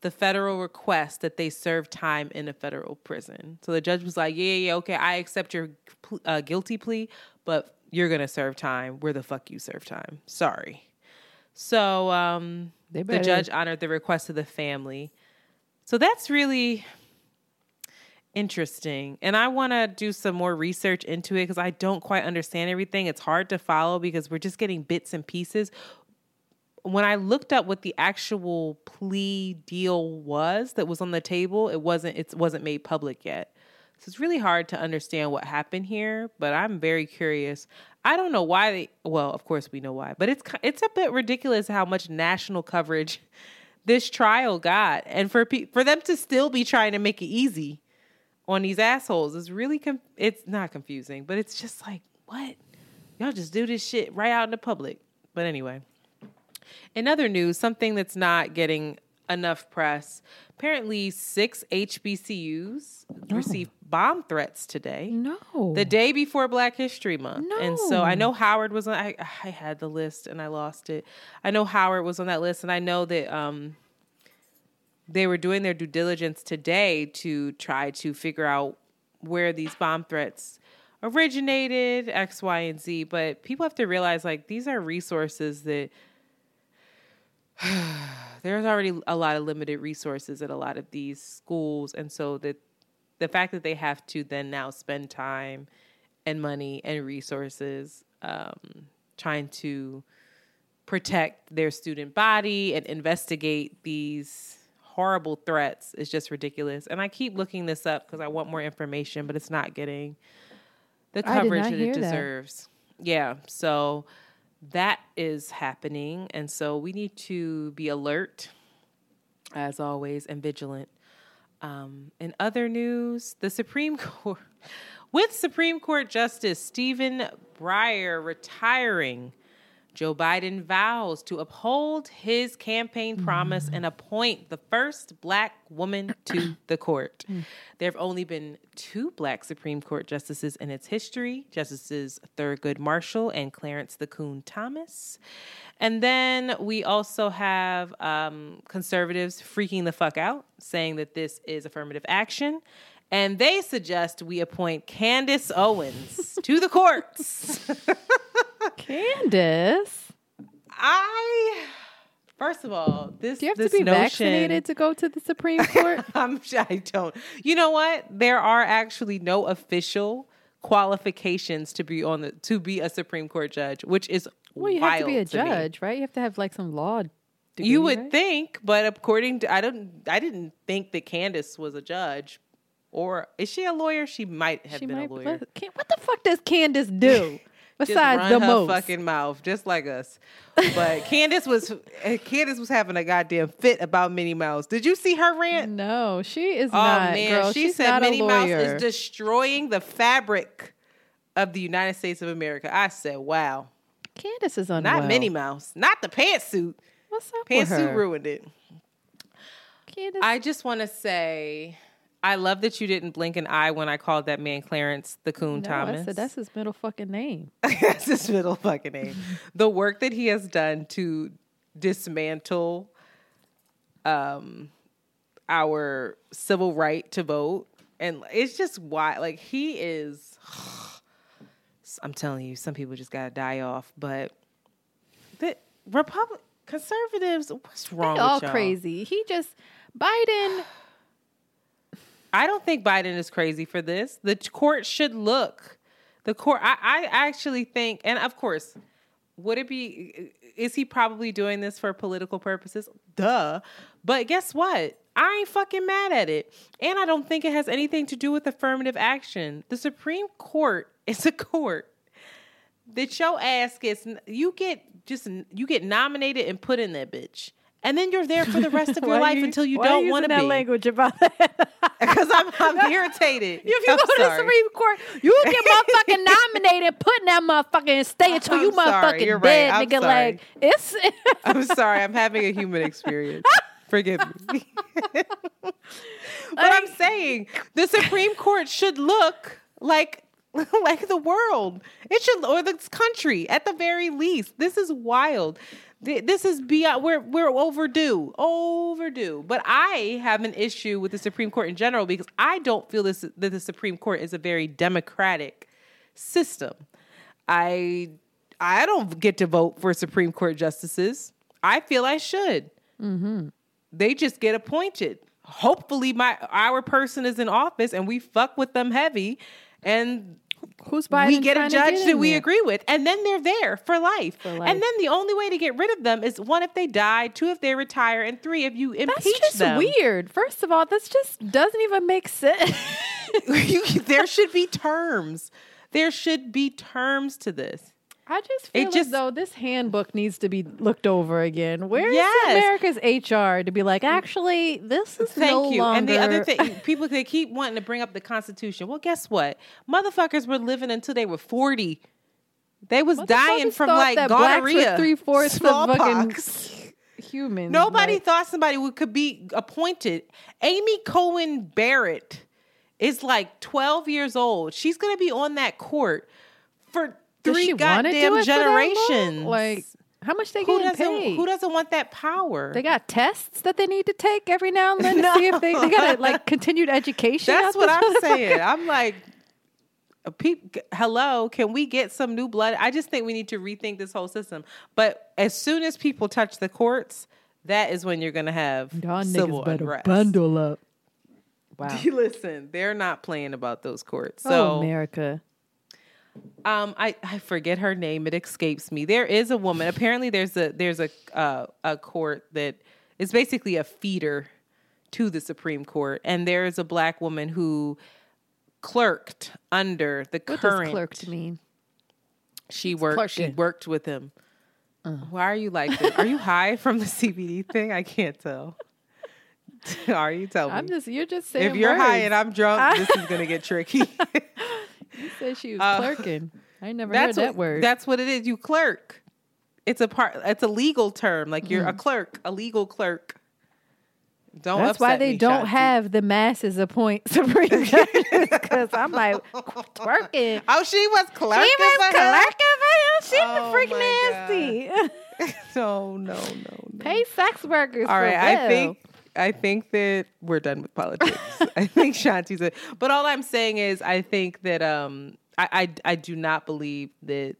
the federal request that they serve time in a federal prison. So the judge was like, "Yeah, yeah, okay, I accept your uh, guilty plea, but you're gonna serve time. Where the fuck you serve time? Sorry." So um, the judge honored the request of the family. So that's really interesting. And I want to do some more research into it because I don't quite understand everything. It's hard to follow because we're just getting bits and pieces. When I looked up what the actual plea deal was that was on the table, it wasn't it wasn't made public yet. So it's really hard to understand what happened here, but I'm very curious. I don't know why they well, of course we know why, but it's it's a bit ridiculous how much national coverage this trial got, and for pe- for them to still be trying to make it easy on these assholes is really com- it's not confusing, but it's just like what y'all just do this shit right out in the public. But anyway, in other news, something that's not getting enough press. Apparently, six HBCUs no. Oh. received bomb threats today. No, the day before Black History Month. No. and so I know Howard was on. I, I had the list and I lost it. I know Howard was on that list, and I know that um, they were doing their due diligence today to try to figure out where these bomb threats originated, X, Y, and Z. But people have to realize like these are resources that there's already a lot of limited resources at a lot of these schools. And so that the fact that they have to then now spend time and money and resources um, trying to protect their student body and investigate these horrible threats is just ridiculous. And I keep looking this up because I want more information, but it's not getting the coverage that it deserves. That. Yeah. So that is happening. And so we need to be alert, as always, and vigilant. Um, in other news, the Supreme Court, with Supreme Court Justice Stephen Breyer retiring Joe Biden vows to uphold his campaign promise and appoint the first black woman to the court. There have only been two black Supreme Court justices in its history Justices Thurgood Marshall and Clarence the Coon Thomas. And then we also have um, conservatives freaking the fuck out, saying that this is affirmative action. And they suggest we appoint Candace Owens to the courts. Candace? I First of all, this do you have to be notion, vaccinated to go to the Supreme Court? I'm I don't. You know what? There are actually no official qualifications to be on the to be a Supreme Court judge, which is well, you have to be a to judge, me. right? You have to have like some law. Degree, you would right? think, but according to I don't I didn't think that Candace was a judge, or is she a lawyer? She might have she been might, a lawyer. What the fuck does Candace do? Besides the most fucking mouth, just like us. But Candace was eh, Candace was having a goddamn fit about Minnie Mouse. Did you see her rant? No, she is oh, not. man, girl, she said Minnie Mouse is destroying the fabric of the United States of America. I said, wow. Candace is unwell. Not Minnie Mouse, not the pantsuit. What's up Pantsuit ruined it. Candace. I just want to say, I love that you didn't blink an eye when I called that man Clarence the Coon no, Thomas. I said that's his middle fucking name. That's his middle fucking name. the work that he has done to dismantle um our civil right to vote and it's just why like he is I'm telling you some people just got to die off but the republic conservatives what's wrong They all crazy. He just Biden. I don't think Biden is crazy for this. The court should look. The court. I, I actually think, and of course, would it be? Is he probably doing this for political purposes? Duh. But guess what? I ain't fucking mad at it, and I don't think it has anything to do with affirmative action. The Supreme Court is a court that your ass gets. You get just you get nominated and put in that bitch and then you're there for the rest of your life you- until you don't want to be. that language about that. Because I'm, I'm irritated. If you I'm go to the. Supreme Court, you get motherfucking nominated, putting that motherfucking and stay until you sorry. motherfucking You're right. dead, I'm nigga. sorry. Like it's I'm sorry. I'm having a human experience. Forgive me. but I'm saying the Supreme Court should look like like the world. It should or this country at the very least. This is wild. Th- This is beyond we're we're overdue. Overdue. But I have an issue with the Supreme Court in general because I don't feel this that the Supreme Court is a very democratic system. I I don't get to vote for Supreme Court justices. I feel I should. Mm-hmm. They just get appointed. Hopefully, my our person is in office and we fuck with them heavy, and who's Biden we get a judge get that we there? agree with, and then they're there for life. For life. And then the only way to get rid of them is one if they die, two if they retire, and three if you That's impeach just them. weird. First of all, this just doesn't even make sense. There should be terms. There should be terms to this. I just feel It as though this handbook needs to be looked over again. Where is Yes. America's HR to be like, mm. actually, this is Thank no you. longer. And the other thing, people they keep wanting to bring up the Constitution. Well, guess what? Motherfuckers were living until they were forty. They was dying from like gonorrhea, three-fourths of fucking smallpox. humans. Nobody like- thought somebody would, could be appointed. Amy Coney Barrett is like twelve years old. She's gonna be on that court for three she wanna goddamn it for that long? generations. Like, how much they who getting doesn't paid? who doesn't want that power? They got tests that they need to take every now and then to see if they, they got like continued education. That's what I'm saying. I'm like, uh, peop, hello, can we get some new blood? I just think we need to rethink this whole system. But as soon as people touch the courts, that is when you're going to have Y'all civil better unrest. bundle up. Wow. Listen, they're not playing about those courts. So oh, America. Um, I, I forget her name. It escapes me. There is a woman. Apparently, there's a there's a uh, a court that is basically a feeder to the Supreme Court, and there is a black woman who clerked under the What current. does clerked mean? She worked. She worked with him. Uh. Why are you like this? Are you high from the CBD thing? I can't tell. are you? telling me. I'm just you're just saying. if you're high and I'm drunk, this is gonna get tricky. you said she was Uh, clerking. I never heard what, that word. That's what it is. You clerk. It's a part. It's a legal term. Like you're Mm. a clerk, a legal clerk. Don't. That's why they me, don't have the masses appoint Supreme because I'm like twerking. Oh, she was clerking. She was for clerking for him. She's Oh, freaking my nasty. No, no, no, no. Pay sex workers. All right, I think I think that we're done with politics. I think Shanti's a, but all I'm saying is I think that um I I, I do not believe that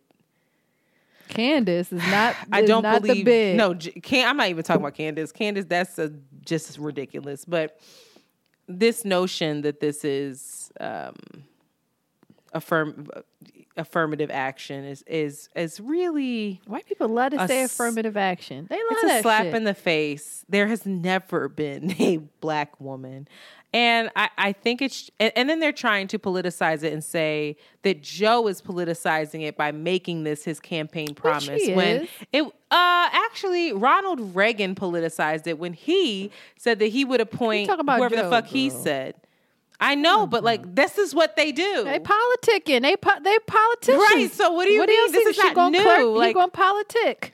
Candace is not. I is don't not believe the big. no can I'm not even talking about Candace. Candace that's a, just ridiculous. But this notion that this is um affirm affirmative action is is is really White people love to say affirmative action. They love it's a that slap shit. in the face. There has never been a black woman. And I, I think it's, and, and then they're trying to politicize it and say that Joe is politicizing it by making this his campaign promise. he when it, uh, actually, Ronald Reagan politicized it when he said that he would appoint whoever the Joe, fuck he said. I know, but mm-hmm. like, this is what they do. They politicking. They po- they politicians. Right, so what do you what mean? Do you This is She not gonna new, Clerk, like- he going politic.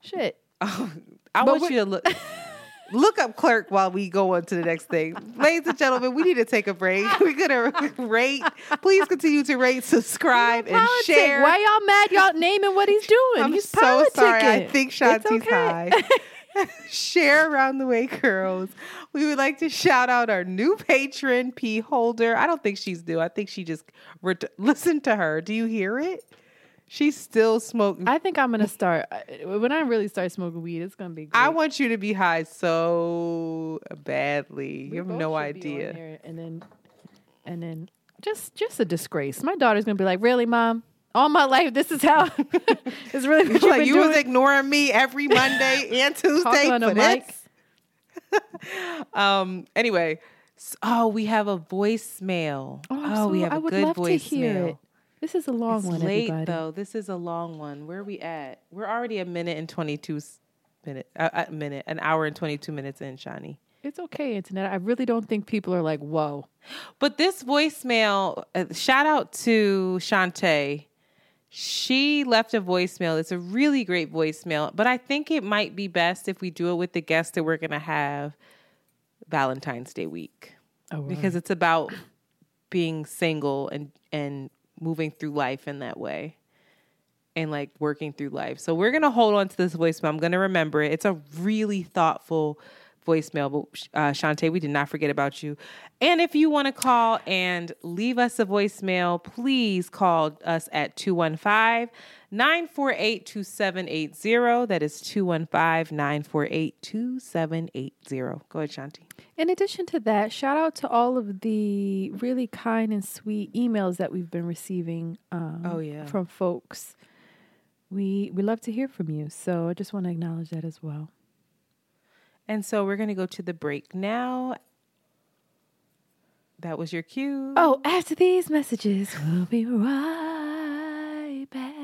Shit. Oh, I But want you to look look up clerk while we go on to the next thing. Ladies and gentlemen, we need to take a break. We're gonna rate. Please continue to rate, subscribe, and Politic. share. Why y'all mad? Y'all naming what he's doing. I'm he's so sorry. I think It's Shanti's okay. high. share around the way, girls. We would like to shout out our new patron, P Holder. I don't think she's new. I think she just ret- listen to her. Do you hear it? She's still smoking. I think I'm gonna start uh, when I really start smoking weed. It's gonna be. Great. I want you to be high so badly. We you have no should be on idea. and then, and then, just just a disgrace. My daughter's gonna be like, "Really, mom? All my life, this is how it's really what like you doing." was ignoring me every Monday and Tuesday for this. mic. Um. Anyway, s- oh, we have a voicemail. Oh, Oh, we have a I would good love voicemail. to hear it. This is a long It's one, late everybody. though. This is a long one. Where are we at? We're already a minute and twenty two minute. Uh, a minute, an hour and twenty two minutes in, Shani. It's okay, internet. I really don't think people are like, "Whoa." But this voicemail, uh, shout out to Shantae. She left a voicemail. It's a really great voicemail, but I think it might be best if we do it with the guest that we're going to have Valentine's Day week Oh, because it's about being single and and moving through life in that way and like working through life. So we're gonna hold on to this voicemail. I'm gonna remember it. It's a really thoughtful voicemail. But uh, Shantae, we did not forget about you. And if you want to call and leave us a voicemail, please call us at 215 948 2780. That is 215 948 2780. Go ahead, Shanti. In addition to that, shout out to all of the really kind and sweet emails that we've been receiving. Um, Oh, yeah. from folks. We we love to hear from you, so I just want to acknowledge that as well. And so we're going to go to the break now. That was your cue. Oh, after these messages, we'll be right back.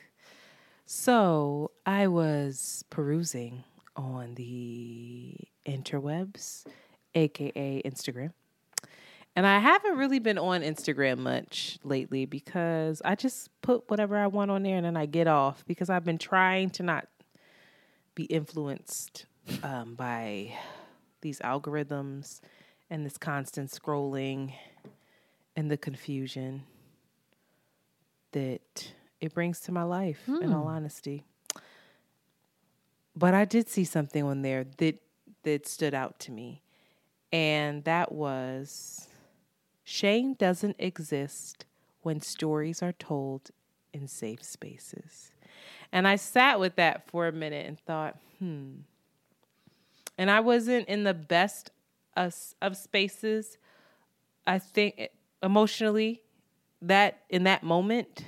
So I was perusing on the interwebs, aka Instagram. And I haven't really been on Instagram much lately because I just put whatever I want on there and then I get off because I've been trying to not be influenced um, by these algorithms and this constant scrolling and the confusion that it brings to my life, in all honesty. But I did see something on there that that stood out to me, and that was shame doesn't exist when stories are told in safe spaces. And I sat with that for a minute and thought, hmm. And I wasn't in the best of, of spaces. I think emotionally that in that moment.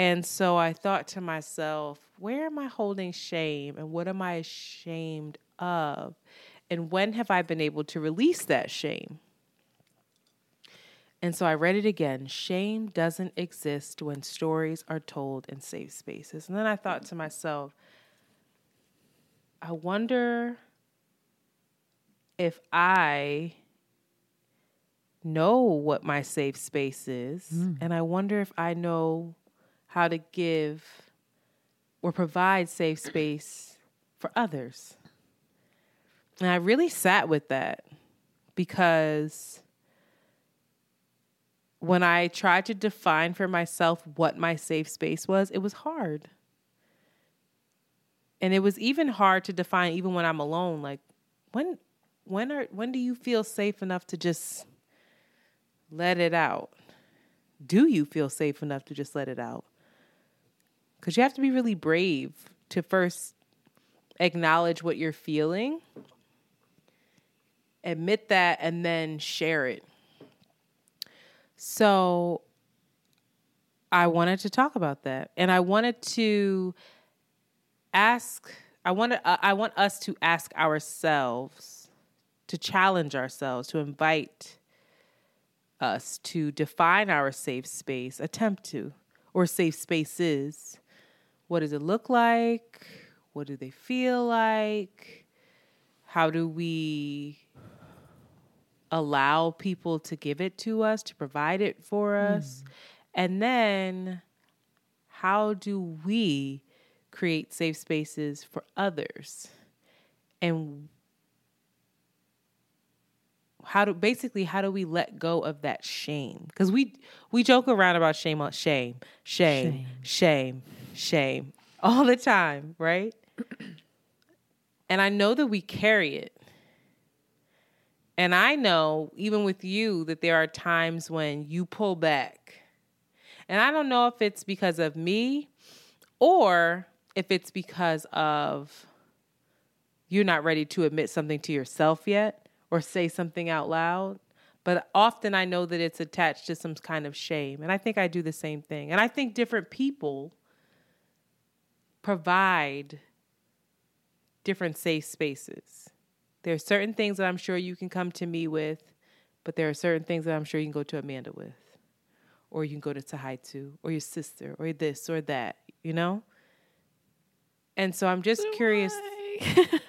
And so I thought to myself, where am I holding shame and what am I ashamed of? And when have I been able to release that shame? And so I read it again. Shame doesn't exist when stories are told in safe spaces. And then I thought to myself, I wonder if I know what my safe space is. Mm. And I wonder if I know how to give or provide safe space for others. And I really sat with that because when I tried to define for myself what my safe space was, it was hard. And it was even hard to define even when I'm alone like when when are when do you feel safe enough to just let it out? Do you feel safe enough to just let it out? Cuz you have to be really brave to first acknowledge what you're feeling, admit that and then share it. So I wanted to talk about that. And I wanted to ask I want uh, I want us to ask ourselves to challenge ourselves, to invite us to define our safe space, attempt to, or safe spaces. What does it look like? What do they feel like? How do we allow people to give it to us, to provide it for hmm. us? And then how do we create safe spaces for others? And how do basically how do we let go of that shame? Because we we joke around about shame on shame, shame, shame, shame all the time, right? and I know that we carry it. And I know, even with you, that there are times when you pull back. And I don't know if it's because of me or if it's because of you're not ready to admit something to yourself yet or say something out loud. But often I know that it's attached to some kind of shame. And I think I do the same thing. And I think different people provide different safe spaces. There are certain things that I'm sure you can come to me with, but there are certain things that I'm sure you can go to Amanda with, or you can go to Tahaitu, or your sister, or this or that, you know? And so I'm just curious.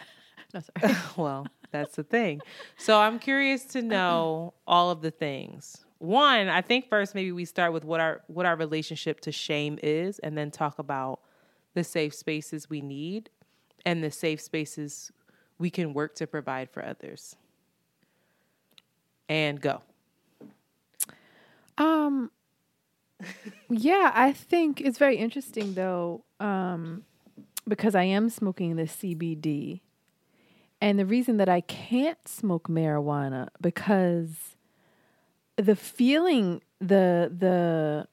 No, sorry. well, that's the thing. So I'm curious to know all of the things. One, I think first maybe we start with what our what our relationship to shame is and then talk about the safe spaces we need and the safe spaces we can work to provide for others. And go. Um yeah, I think it's very interesting though, um, because I am smoking the CBD. And the reason that I can't smoke marijuana because the feeling the the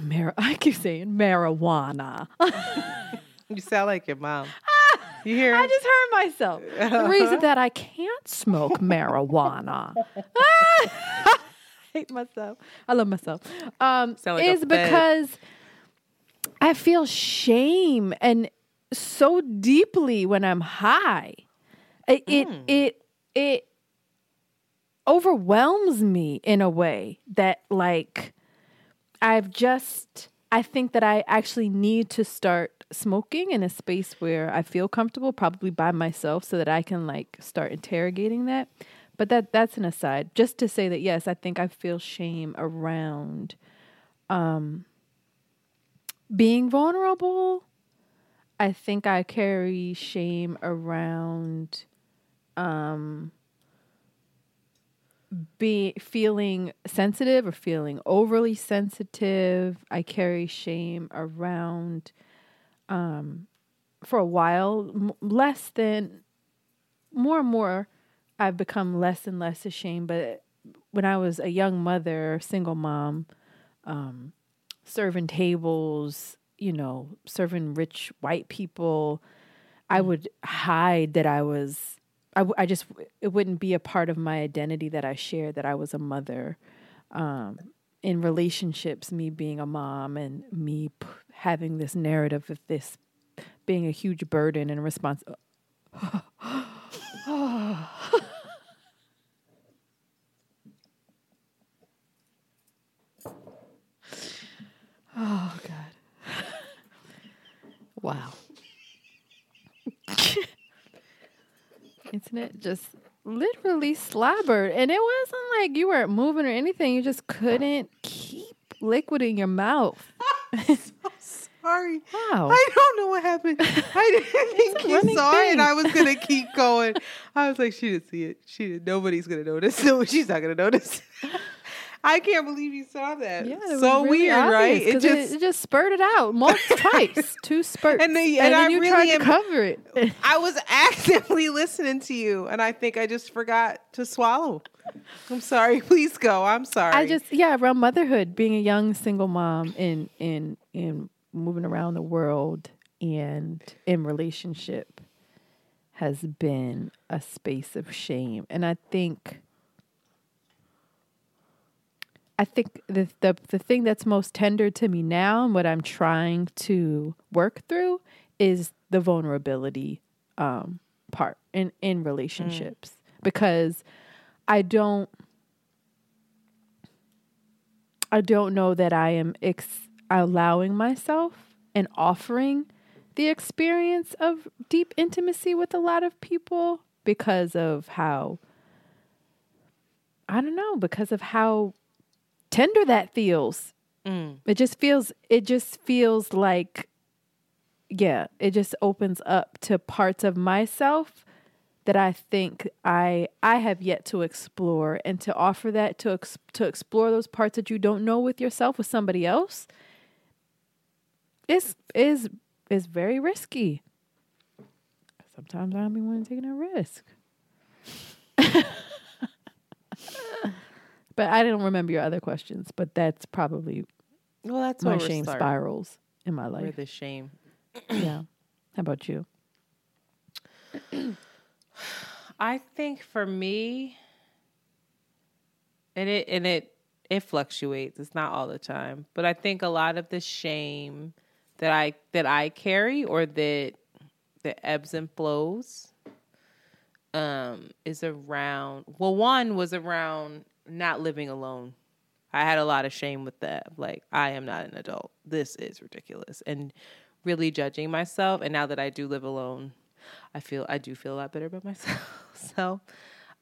mar- I keep saying marijuana. you sound like your mom. You hear? I just heard myself. The reason that I can't smoke marijuana. I hate myself. I love myself. Um, like is because I feel shame and so deeply when I'm high. It it Mm. it, it overwhelms me in a way that like I've just I think that I actually need to start smoking in a space where I feel comfortable, probably by myself, so that I can like start interrogating that. But that that's an aside. Just to say that yes, I think I feel shame around um being vulnerable. I think I carry shame around um be feeling sensitive or feeling overly sensitive. I carry shame around um for a while m- less than more and more I've become less and less ashamed, but when I was a young mother, single mom, um serving tables, you know, serving rich white people, I would hide that I was I, w- I just it wouldn't be a part of my identity that I shared that I was a mother. Um, in relationships, me being a mom and me p- having this narrative of this being a huge burden and response. oh God! wow. Antoinette just literally slobbered. And it wasn't like you weren't moving or anything. You just couldn't keep liquid in your mouth. So sorry. Wow. I don't know what happened. I didn't think you saw it. thing. I was gonna keep going. I was like, she didn't see it. She didn't. Nobody's gonna notice. No, she's not gonna notice. I can't believe you saw that. Yeah, it so really weird, right? obvious 'cause it, it just spurted out multiple twice, two spurts, And they- and and then you really tried am- to cover it. I was actively listening to you, and I think I just forgot to swallow. I'm sorry. Please go. I'm sorry. I just yeah, around motherhood, being a young single mom in in in moving around the world and in relationship has been a space of shame. And I think I think the the the thing that's most tender to me now and what I'm trying to work through is the vulnerability um part in in relationships. Because I don't I don't know that I am ex- allowing myself and offering the experience of deep intimacy with a lot of people because of how I don't know, because of how tender that feels. Mm. It just feels it just feels like yeah, it just opens up to parts of myself that I think I I have yet to explore and to offer that to ex, to explore those parts that you don't know with yourself with somebody else is is is very risky. Sometimes I don't be wanting to take a risk. but I don't remember your other questions, but that's probably well, that's my shame starting. spirals in my Where life. the shame. yeah. How about you? I think for me, and it and it it fluctuates. It's not all the time, but I think a lot of the shame that I that I carry or that that ebbs and flows um is around well one was around not living alone. I had a lot of shame with that like i am not an adult. This is ridiculous. And really judging myself and now that i do live alone i feel i do feel a lot better about myself. So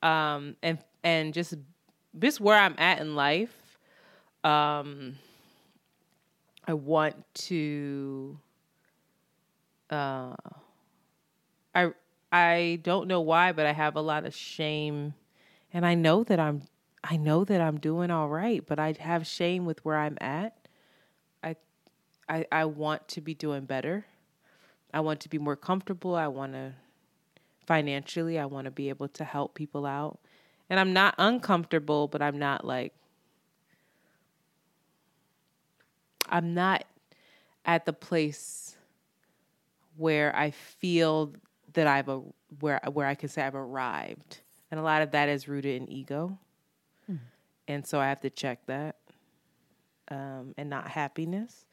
um and and just just where i'm at in life um i want to uh I I don't know why, but I have a lot of shame. And I know that I'm I know that I'm doing all right, but I have shame with where I'm at. I I I want to be doing better. I want to be more comfortable. I want to financially, I want to be able to help people out. And I'm not uncomfortable, but I'm not like I'm not at the place where I feel that I've a where where I can say I've arrived, and a lot of that is rooted in ego. And so I have to check that, um, and not happiness,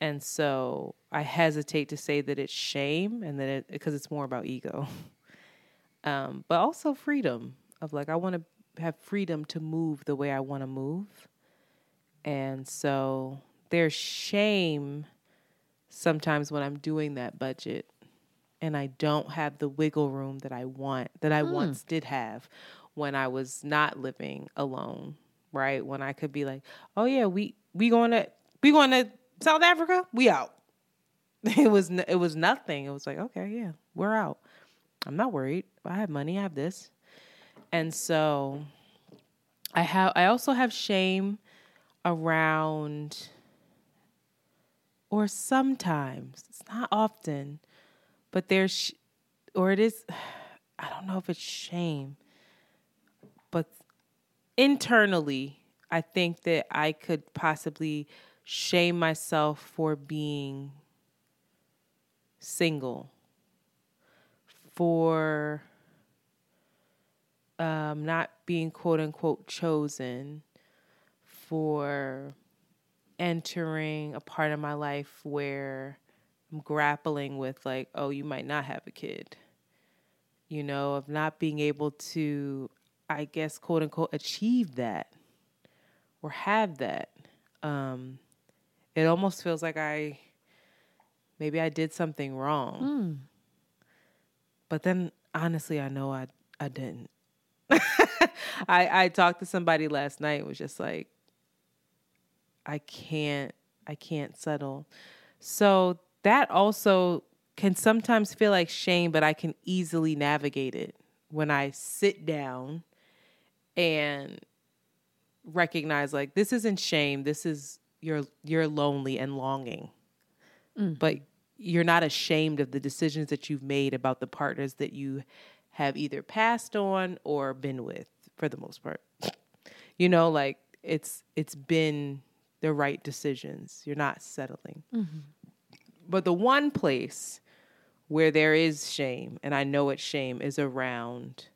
and so I hesitate to say that it's shame and that it because it's more about ego, um, but also freedom of like I want to have freedom to move the way I want to move, and so there's shame sometimes when I'm doing that budget and I don't have the wiggle room that I want that I mm. once did have when I was not living alone, right? When I could be like, "Oh yeah, we we going to we going to South Africa? We out." It was it was nothing. It was like, "Okay, yeah, we're out." I'm not worried. I have money, I have this. And so I have I also have shame around or sometimes, it's not often, but there's, or it is, I don't know if it's shame, internally, I think that I could possibly shame myself for being single, for um, not being quote unquote chosen, for entering a part of my life where I'm grappling with, like, oh, you might not have a kid, you know, of not being able to, I guess, quote unquote, achieve that or have that. Um, it almost feels like I maybe I did something wrong. Mm. But then honestly, I know I I didn't. I I talked to somebody last night was just like I can't I can't settle. So that also can sometimes feel like shame, but I can easily navigate it when I sit down and recognize like this isn't shame, this is you're you're lonely and longing. Mm. But you're not ashamed of the decisions that you've made about the partners that you have either passed on or been with for the most part. You know, like it's it's been the right decisions. You're not settling. Mm-hmm. But the one place where there is shame, and I know it's shame, is around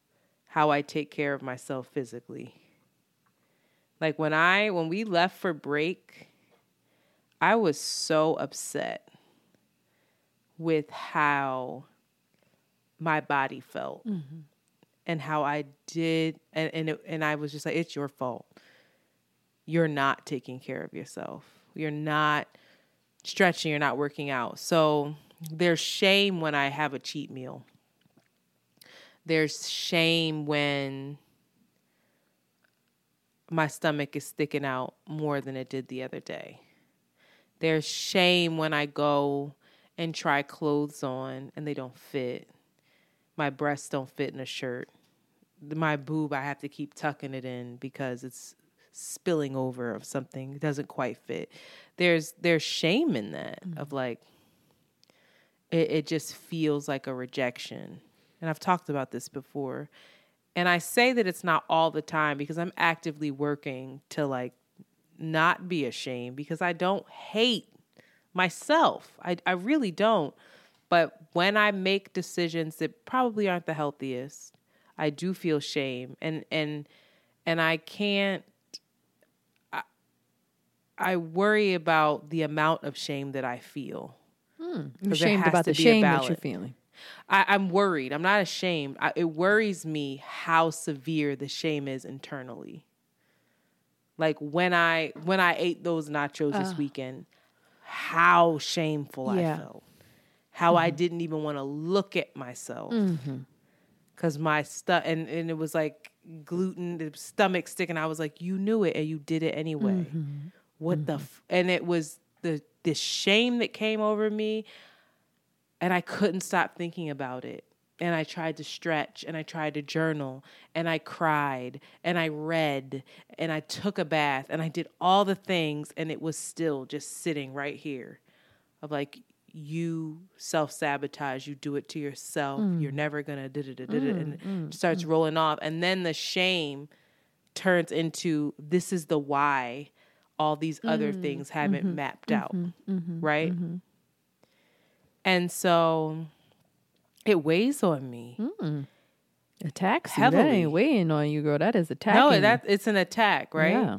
how I take care of myself physically. Like when I when we left for break, I was so upset with how my body felt mm-hmm. and how I did and and, it, and I was just like it's your fault you're not taking care of yourself. You're not stretching, you're not working out. So there's shame when I have a cheat meal. There's shame when my stomach is sticking out more than it did the other day. There's shame when I go and try clothes on and they don't fit. My breasts don't fit in a shirt. My boob, I have to keep tucking it in because it's spilling over of something it doesn't quite fit. There's there's shame in that mm-hmm. of like it, it just feels like a rejection. And I've talked about this before. And I say that it's not all the time because I'm actively working to like not be ashamed because I don't hate myself. I, I really don't. But when I make decisions that probably aren't the healthiest, I do feel shame and and and I can't I I worry about the amount of shame that I feel. Hmm. You're ashamed about the shame that you're feeling. I, am worried. I'm not ashamed. I, it worries me how severe the shame is internally. Like when I when I ate those nachos uh, this weekend, how shameful yeah. I felt. How mm-hmm. I didn't even want to look at myself. Because mm-hmm. my stuff, and, and it was like gluten, the stomach sticking. I was like, you knew it and you did it anyway. Mm-hmm what mm-hmm. the f-? and it was the the shame that came over me and I couldn't stop thinking about it. And I tried to stretch and I tried to journal and I cried and I read and I took a bath and I did all the things and it was still just sitting right here of like you self sabotage, you do it to yourself, Mm. you're never gonna da da da da da, and it starts rolling off, and then the shame turns into this is the why all these other Mm. things haven't Mm-hmm. mapped out, right? And so it weighs on me. Hmm. Attacks you. That ain't weighing on you, girl. That is attacking. No, that it's an attack, right? Yeah.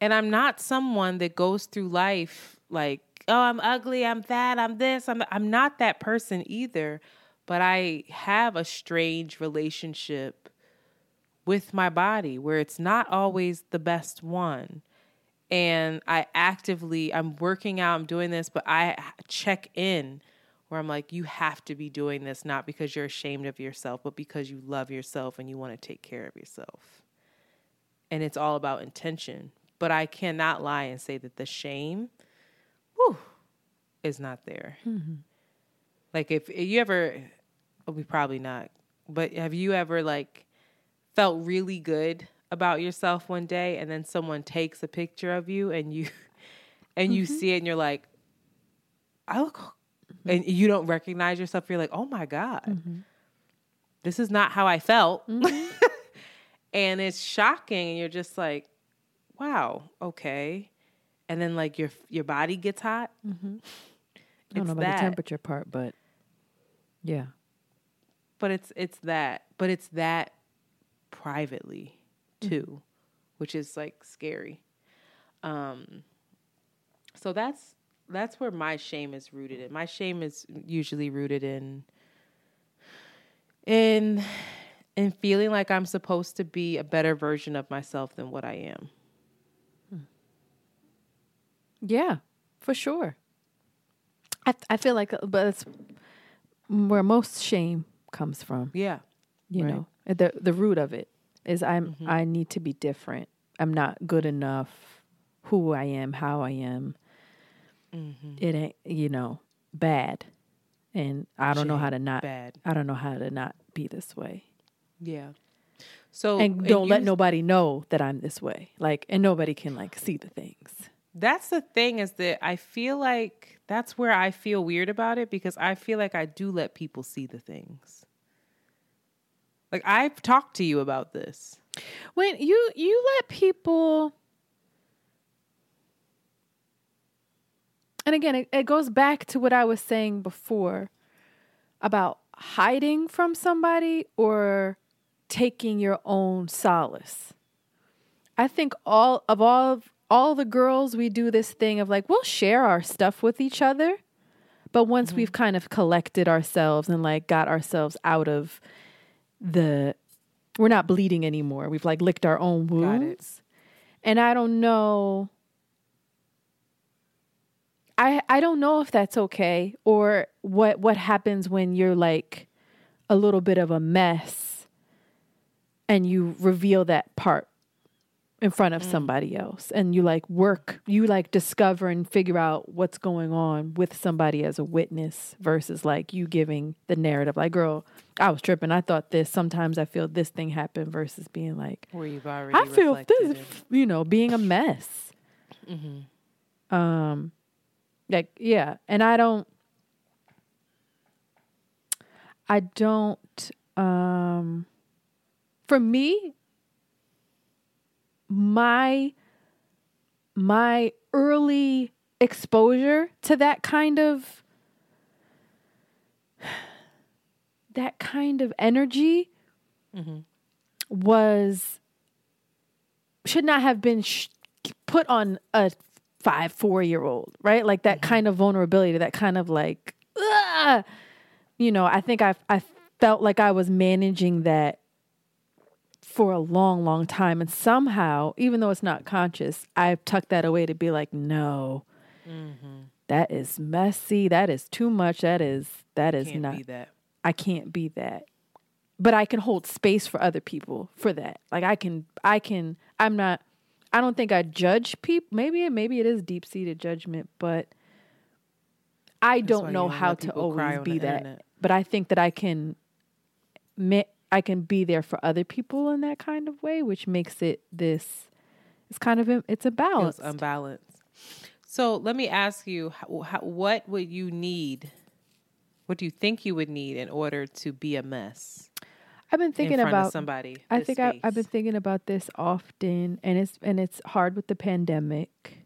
And I'm not someone that goes through life like, oh, I'm ugly, I'm that, I'm this. I'm I'm not that person either, but I have a strange relationship with my body where it's not always the best one. And I actively I'm working out, I'm doing this, but I check in where I'm like, you have to be doing this not because you're ashamed of yourself, but because you love yourself and you want to take care of yourself. And it's all about intention. But I cannot lie and say that the shame, whew, is not there. Mm-hmm. Like if you ever, we probably not, but have you ever like felt really good about yourself one day and then someone takes a picture of you and you and you mm-hmm. see it and you're like, I look mm-hmm. and you don't recognize yourself, you're like, oh my God. Mm-hmm. This is not how I felt. and it's shocking and you're just like, wow, okay. And then like your your body gets hot. I don't know about that. the temperature part, but yeah. but it's it's that but it's that privately too which is like scary um so that's that's where my shame is rooted in my shame is usually rooted in in in feeling like i'm supposed to be a better version of myself than what i am Yeah, for sure. I I feel like, uh, but it's where most shame comes from. yeah You Right. Know, At the the root of it is I'm I need to be different. I'm not good enough. Who I am, how I am. Mm-hmm. It ain't you know bad, and I don't know how to not. bad I don't know how to not be this way, yeah so and don't let nobody know that I'm this way. Like, and nobody can like see the things. that's the thing is that I feel like that's where I feel weird about it because I feel like I do let people see the things. Like I've talked to you about this. When you you let people And again, it, it goes back to what I was saying before about hiding from somebody or taking your own solace. I think all of all all the girls we do this thing of like we'll share our stuff with each other, but once mm-hmm. we've kind of collected ourselves and like got ourselves out of the we're not bleeding anymore. We've like licked our own wounds. And I don't know I I don't know if that's okay or what what happens when you're like a little bit of a mess and you reveal that part in front of somebody else and you like work you like discover and figure out what's going on with somebody as a witness versus like you giving the narrative like girl I was tripping I thought this sometimes I feel this thing happened versus being like Where you've already I feel this, you know, being a mess. Um, like yeah, and I don't, I don't. Um, for me, my my early exposure to that kind of that kind of energy mm-hmm. was should not have been sh- put on a five four year old right? Like that mm-hmm. kind of vulnerability that kind of like "Ugh." you know i think i i felt like i was managing that for a long long time and somehow even though it's not conscious I've tucked that away to be like no mm-hmm. that is messy that is too much that is that is Can't not be that. I can't be that. But I can hold space for other people for that. Like I can I can I'm not I don't think I judge people. Maybe maybe it is deep-seated judgment, but I That's don't know how to always be that, Antoinette. but I think that I can. I can be there for other people in that kind of way, which makes it this. It's kind of it's a balance. feels unbalanced. So let me ask you, how, how, what would you need? What do you think you would need in order to be a mess? I've been thinking front of about somebody I think I, I've been thinking about this often, and it's and it's hard with the pandemic.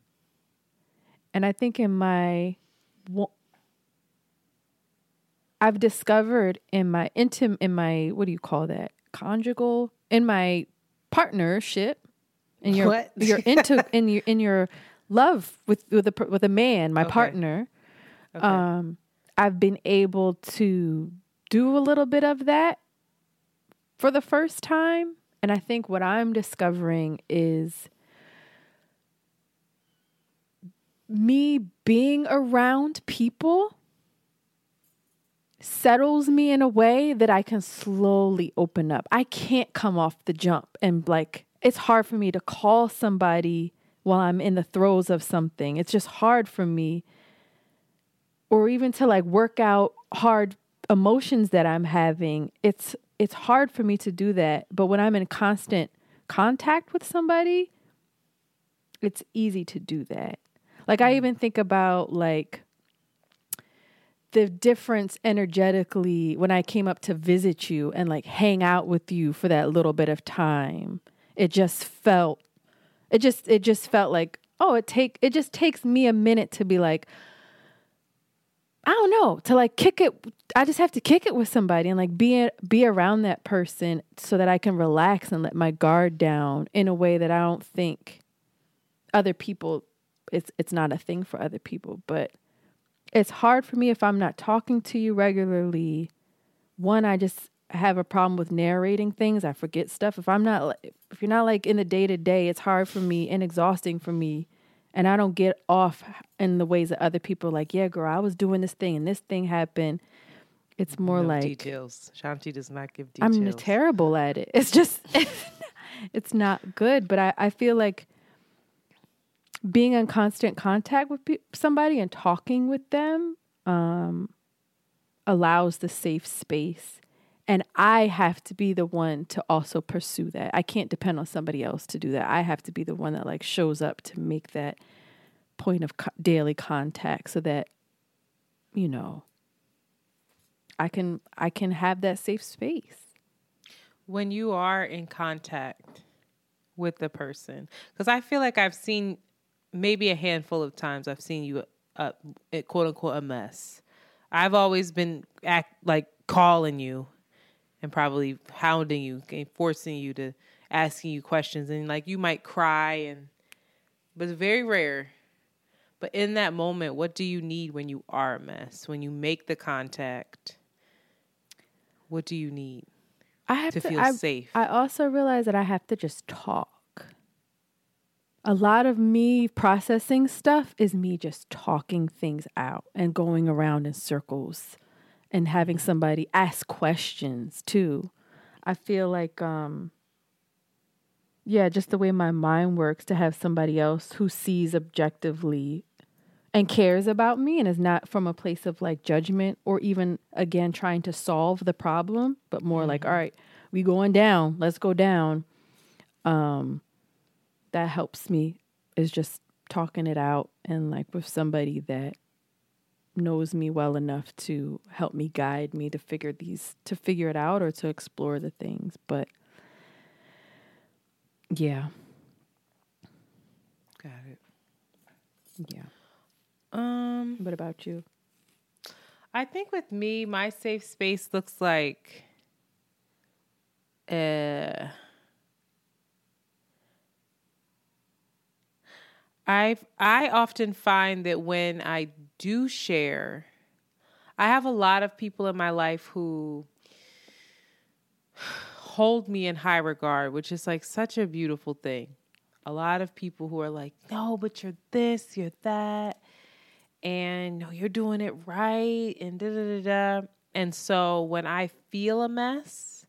And I think in my, I've discovered in my intim in my what do you call that conjugal in my partnership, in your What? your into in your in your love with with a with a man, my Okay. partner. Okay. Um, I've been able to do a little bit of that for the first time. And I think what I'm discovering is me being around people settles me in a way that I can slowly open up. I can't come off the jump and like it's hard for me to call somebody while I'm in the throes of something. It's just hard for me or even to like work out hard emotions that I'm having. It's it's hard for me to do that, but when I'm in constant contact with somebody, it's easy to do that. Like I mm. even think about like the difference energetically when I came up to visit you and like hang out with you for that little bit of time. It just felt it just it just felt like oh it take it just takes me a minute to be like I don't know to like kick it. I just have to kick it with somebody and like be be around that person so that I can relax and let my guard down in a way that I don't think other people. It's it's not a thing for other people, but it's hard for me if I'm not talking to you regularly. One, I just have a problem with narrating things. I forget stuff. If I'm not if you're not like in the day to day, it's hard for me and exhausting for me and I don't get off in the ways that other people are like, yeah, girl, I was doing this thing and this thing happened. It's more No like details. Shanti does not give details. I'm terrible at it. It's just it's not good. But I, I feel like being in constant contact with pe- somebody and talking with them um, allows the safe space. And I have to be the one to also pursue that. I can't depend on somebody else to do that. I have to be the one that like shows up to make that point of co- daily contact so that you know I can I can have that safe space. when you are in contact with the person because i feel like i've seen maybe a handful of times i've seen you uh, quote unquote a mess i've always been act like calling you and probably hounding you and forcing you to asking you questions and like you might cry and but it's very rare but in that moment what do you need when you are a mess when you make the contact what do you need I have to to, feel I, safe. I also realize that I have to just talk. A lot of me processing stuff is me just talking things out and going around in circles and having somebody ask questions too. I feel like um yeah, just the way my mind works to have somebody else who sees objectively and cares about me and is not from a place of like judgment or even again trying to solve the problem, but more like, all right, we going down, let's go down. Um that helps me is just talking it out and like with somebody that knows me well enough to help me guide me to figure these to figure it out or to explore the things. But yeah. got it Yeah. um What about you? I think with me, my safe space looks like uh I I often find that when I do share, I have a lot of people in my life who hold me in high regard, which is like such a beautiful thing. A lot of people who are like, "No, but you're this, you're that." and no, you're doing it right, and da da da da. And so when I feel a mess,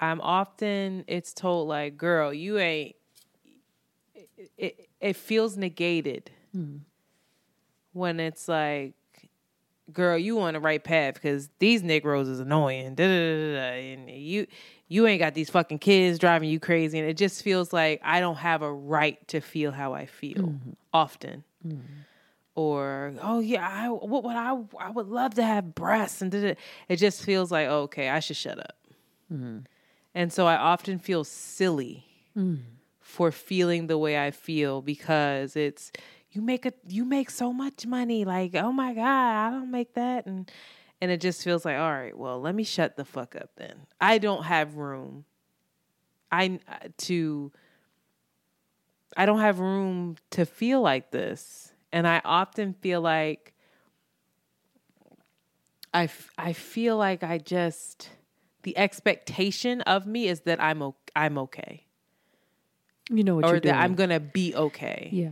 I'm often it's told like, "Girl, you ain't." It it, feels negated when it's like girl, you on the right path because these Negroes is annoying. Da, da, da, and you you ain't got these fucking kids driving you crazy. And it just feels like I don't have a right to feel how I feel Mm-hmm. often. Or, oh yeah, I what would I I would love to have breasts and da, da. it just feels like, okay, I should shut up. Mm-hmm. And so I often feel silly Mm. For feeling the way I feel because it's you make a you make so much money like oh my god I don't make that and and it just feels like all right well let me shut the fuck up then. I don't have room. I uh, to I don't have room to feel like this and I often feel like I I feel like I just the expectation of me is that I'm I'm okay You know what or you're doing. that I'm gonna be okay. yeah.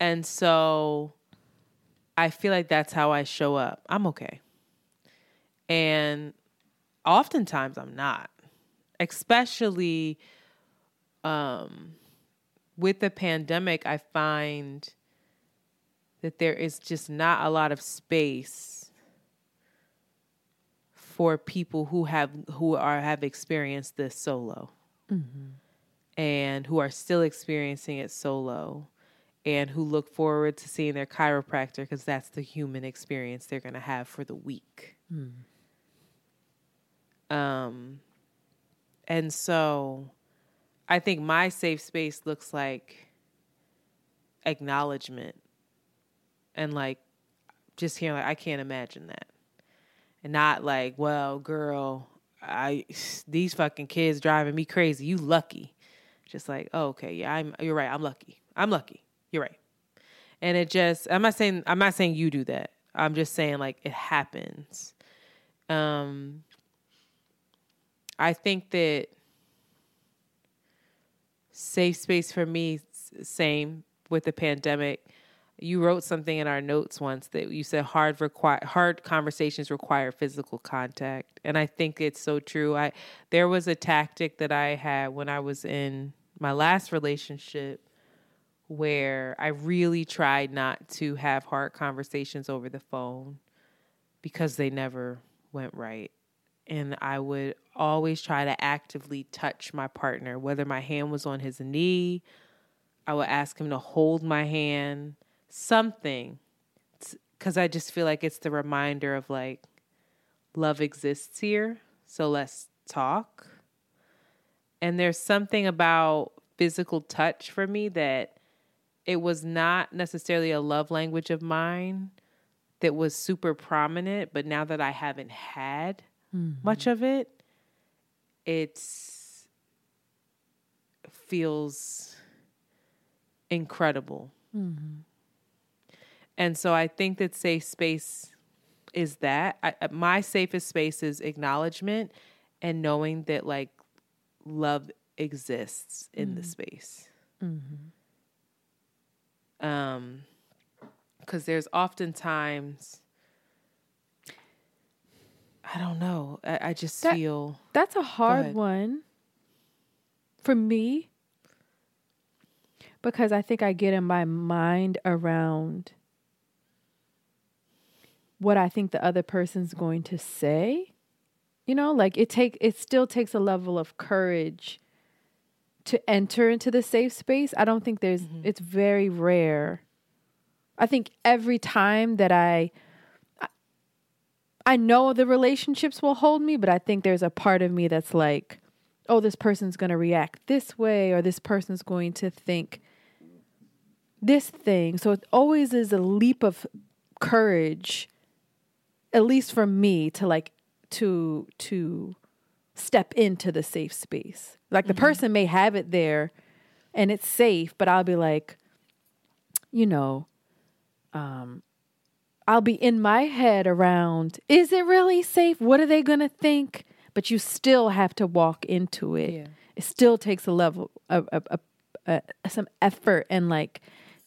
And so I feel like that's how I show up. I'm okay. And oftentimes I'm not. Especially um with the pandemic, I find that there is just not a lot of space for people who have who are have experienced this solo and who are still experiencing it solo and who look forward to seeing their chiropractor because that's the human experience they're going to have for the week. Um, and so I think my safe space looks like acknowledgement and like just hearing like I can't imagine that. And not like, well, girl, I these fucking kids driving me crazy. You lucky. Just like, oh, okay, yeah, I'm you're right. I'm lucky. I'm lucky. You're right. And it just I'm not saying I'm not saying you do that. I'm just saying like it happens. Um I think that safe space for me same with the pandemic you wrote something in our notes once that you said hard require hard conversations require physical contact and i think it's so true i there was a tactic that i had when i was in my last relationship where i really tried not to have hard conversations over the phone because they never went right and I would always try to actively touch my partner, whether my hand was on his knee, I would ask him to hold my hand, something, because I just feel like it's the reminder of like, love exists here, so let's talk. And there's something about physical touch for me that it was not necessarily a love language of mine that was super prominent, but now that I haven't had much of it, it's feels incredible. And so I think that safe space is that. I, uh, my safest space is acknowledgement and knowing that like love exists in the space. Um, because there's oftentimes I don't know. I, I just That- feel That's a hard one for me because I think I get in my mind around what I think the other person's going to say. You know, like it take it still takes a level of courage to enter into the safe space. I don't think there's mm-hmm. it's very rare. I think every time that I I know the relationships will hold me, but I think there's a part of me that's like, oh, this person's going to react this way, or this person's going to think this thing. So it always is a leap of courage, at least for me, to like to to step into the safe space. Like the person may have it there and it's safe, but I'll be like, you know, um, I'll be in my head around, is it really safe? What are they going to think? But you still have to walk into it. Yeah. It still takes a level of, of, of uh, some effort and like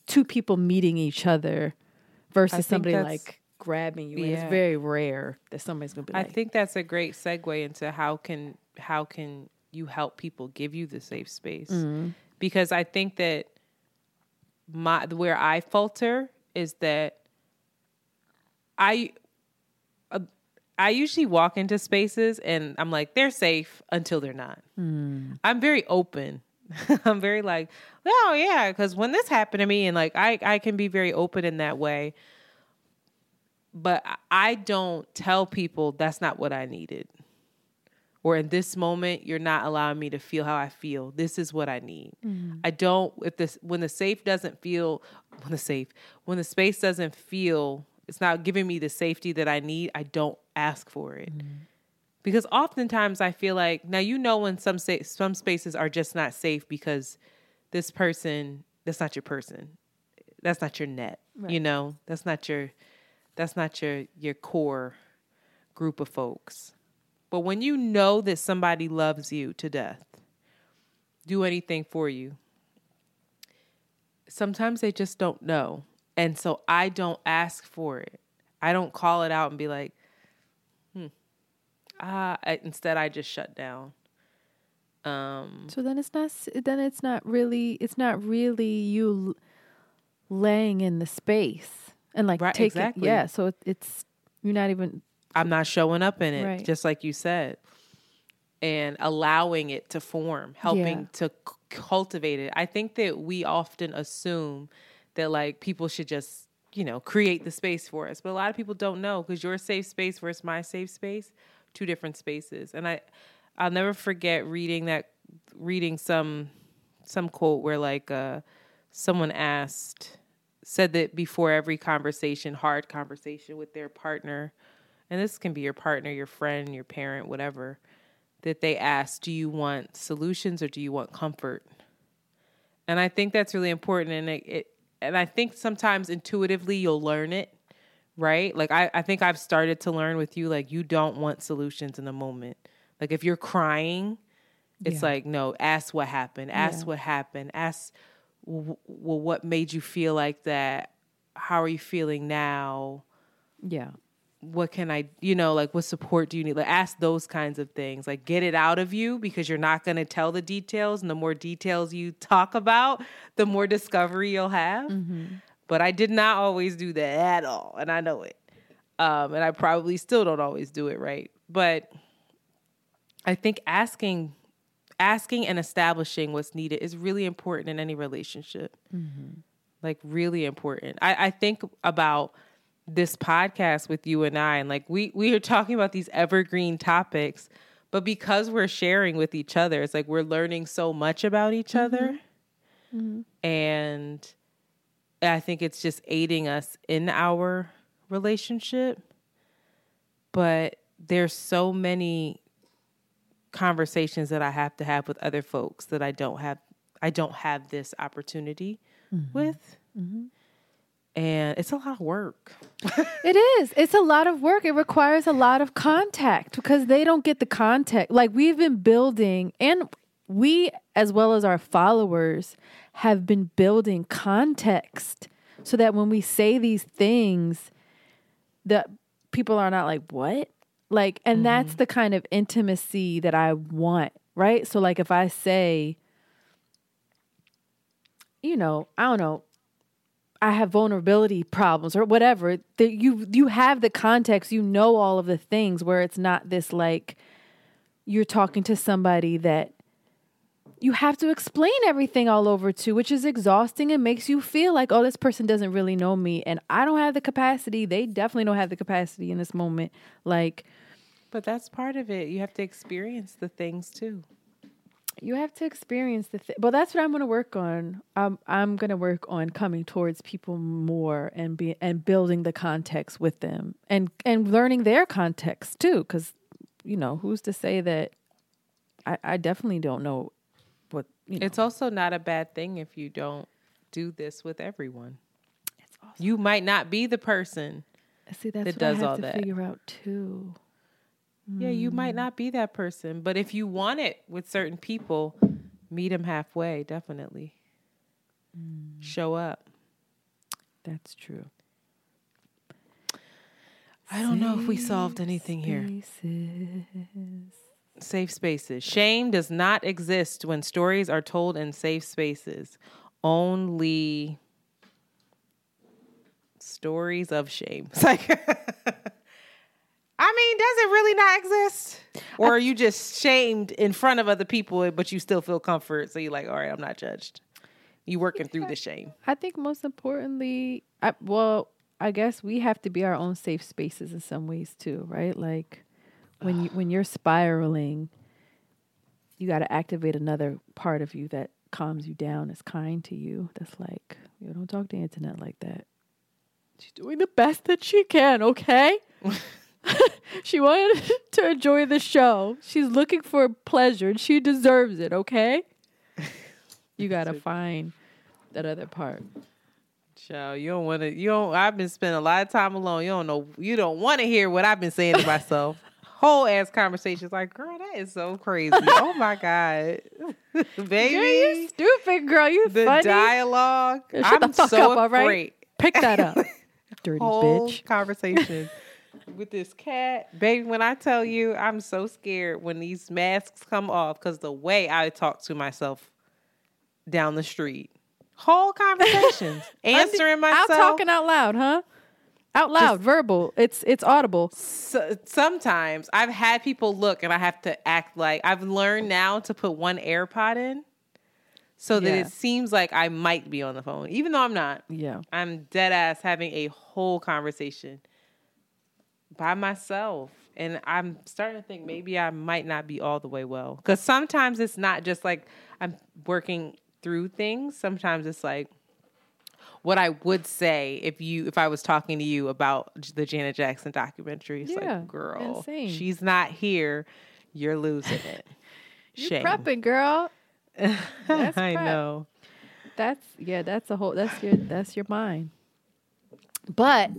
two people meeting each other versus somebody like grabbing you. Yeah. it's very rare that somebody's going to be I like, think that's a great segue into how can how can you help people give you the safe space? Because I think that my where I falter is that I uh, I usually walk into spaces and I'm like they're safe until they're not. I'm very open. I'm very like, oh yeah, because when this happened to me, and like I I can be very open in that way. But I- don't tell people that's not what I needed. Or in this moment, you're not allowing me to feel how I feel. This is what I need. Mm-hmm. I don't if this when the safe doesn't feel when the safe when the space doesn't feel it's not giving me the safety that I need, I don't ask for it mm-hmm. because oftentimes I feel like now you know when some sa- some spaces are just not safe because this person that's not your person, that's not your net, you know, that's not your that's not your your core group of folks. But when you know that somebody loves you to death, do anything for you. Sometimes they just don't know. And so I don't ask for it. I don't call it out and be like, ah I, instead i just shut down um So then it's not. Then it's not really. It's not really you laying in the space and like Right, taking. exactly. Yeah. So it, it's you're not even. i'm not showing up in it Right. just like you said and allowing it to form helping Yeah. to c- cultivate it i think that we often assume that like people should just you know create the space for us but a lot of people don't know because your safe space versus my safe space two different spaces and i i'll never forget reading that reading some some quote where like uh someone asked said that before every conversation hard conversation with their partner and this can be your partner your friend your parent whatever that they ask do you want solutions or do you want comfort? And i think that's really important and it, it and i think sometimes intuitively you'll learn it right? Like I, I think i've started to learn with you like you don't want solutions in the moment. Like if you're crying it's like no ask what happened ask what happened ask well what made you feel like that how are you feeling now Yeah. what can I, you know, like what support do you need? Like ask those kinds of things. Like get it out of you because you're not going to tell the details. And the more details you talk about, the more discovery you'll have. But I did not always do that at all. And I know it. Um, and I probably still don't always do it right. But I think asking asking and establishing what's needed is really important in any relationship. Mm-hmm. Like really important. I, I think about this podcast with you and I, and like we we are talking about these evergreen topics, but because we're sharing with each other, it's like we're learning so much about each mm-hmm. other, mm-hmm. and I think it's just aiding us in our relationship. But there's so many conversations that I have to have with other folks that I don't have. I don't have this opportunity mm-hmm. with. Mm-hmm. And it's a lot of work. It is. It's a lot of work. It requires a lot of contact because they don't get the context. Like we've been building, and we, as well as our followers, have been building context so that when we say these things, that people are not like, what? Like, and that's mm-hmm. the kind of intimacy that I want, right? So, like, if I say, you know, I don't know, I have vulnerability problems or whatever. That you you have the context, you know all of the things where it's not this like you're talking to somebody that you have to explain everything all over to, which is exhausting and makes you feel like, oh, this person doesn't really know me and I don't have the capacity. They definitely don't have the capacity in this moment. Like But that's part of it. You have to experience the things too. you have to experience the thing. But that's what I'm going to work on. Um, I'm I'm going to work on coming towards people more and be and building the context with them and and learning their context too. Because you know who's to say that I I definitely don't know what you know. It's also not a bad thing if you don't do this with everyone. It's awesome. You might not be the person. See, that's that what does I have all to that. figure out too. Yeah, you might not be that person. But if you want it with certain people, meet them halfway, definitely. Mm. Show up. That's true. I don't know if we solved anything here. Safe spaces. Shame does not exist when stories are told in safe spaces. Only Stories of shame. It's like, I mean, does it really not exist? Or are you just shamed in front of other people, but you still feel comfort? So you're like, all right, I'm not judged. You working through the shame. I think most importantly, I, well, I guess we have to be our own safe spaces in some ways too, right? Like when you when you're spiraling, you got to activate another part of you that calms you down, is kind to you. That's like, you don't talk to Antoinette like that. She's doing the best that she can, okay? she wanted to enjoy the show. She's looking for pleasure and she deserves it, okay? You got to find that other part. Child, you don't want to. You don't. I've been spending a lot of time alone. You don't know. You don't want to hear what I've been saying to myself. Whole ass conversations. Like, girl, that is so crazy. oh my god, baby, Girl, you stupid girl. You the funny. dialogue. Shut the I'm fuck so up, all right? afraid. Pick that up, dirty Whole bitch. conversation with this cat, baby. When I tell you, I'm so scared when these masks come off because the way I talk to myself down the street. Whole conversations, answering myself. Out talking out loud, huh? Out loud, verbal. It's it's audible. So, sometimes I've had people look and I have to act like I've learned now to put one AirPod in so that Yeah. it seems like I might be on the phone, even though I'm not. Yeah. I'm dead ass having a whole conversation by myself. And I'm starting to think maybe I might not be all the way well. Because sometimes it's not just like I'm working through things. Sometimes it's like what I would say if you if I was talking to you about the Janet Jackson documentary. It's Yeah, like, girl, insane. she's not here. You're losing it. Shame. prepping, girl. That's I know. That's yeah. That's a whole. That's your. That's your mind. But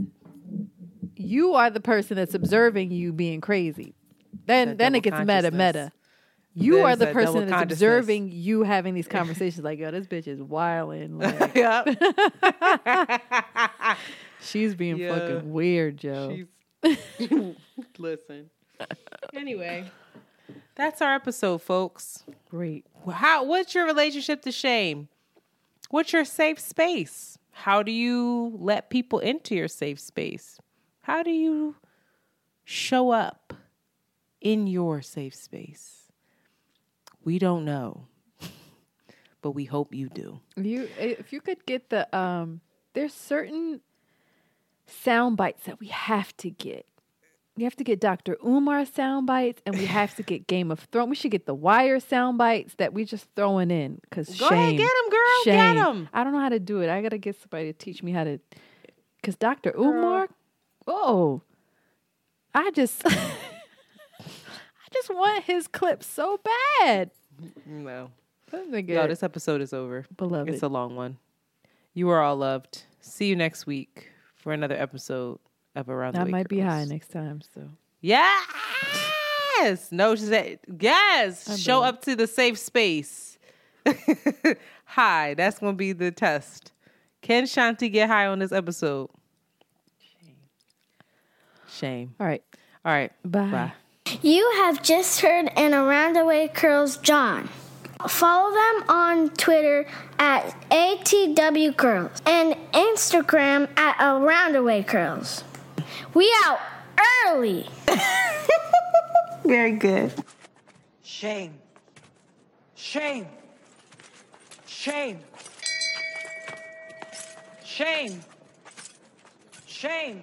you are the person that's observing you being crazy. Then That then it gets meta meta. You There's are the that person that's observing you having these conversations. Like, yo, this bitch is wilding. Like, Yep. she's being Yeah. fucking weird, Joe. She's listen. Anyway, that's our episode, folks. Great. How? What's your relationship to shame? What's your safe space? How do you let people into your safe space? How do you show up in your safe space? We don't know, but we hope you do. You if you could get the um there's certain sound bites that we have to get. We have to get Dr. Umar sound bites and we have to get Game of Thrones. We should get the Wire sound bites that we just throwing in cuz Go shame. ahead, get 'em, girl. Get Shame. 'em. I don't know how to do it. I got to get somebody to teach me how to cuz Dr. Umar Oh. I just I just want his clips so bad. No. Yo, this episode is over. Beloved. It's a long one. You are all loved. See you next week for another episode of Around the I might be high next time, so Yes. No, she said yes. Show up to the safe space. high. That's gonna be the test. Can Shanti get high on this episode? Shame. All right. All right. Bye. Bye. You have just heard an Around the Way Curls John. Follow them on Twitter at ATW Curls and Instagram at Around the Way Curls. We out early. Very good. Shame. Shame. Shame. Shame. Shame.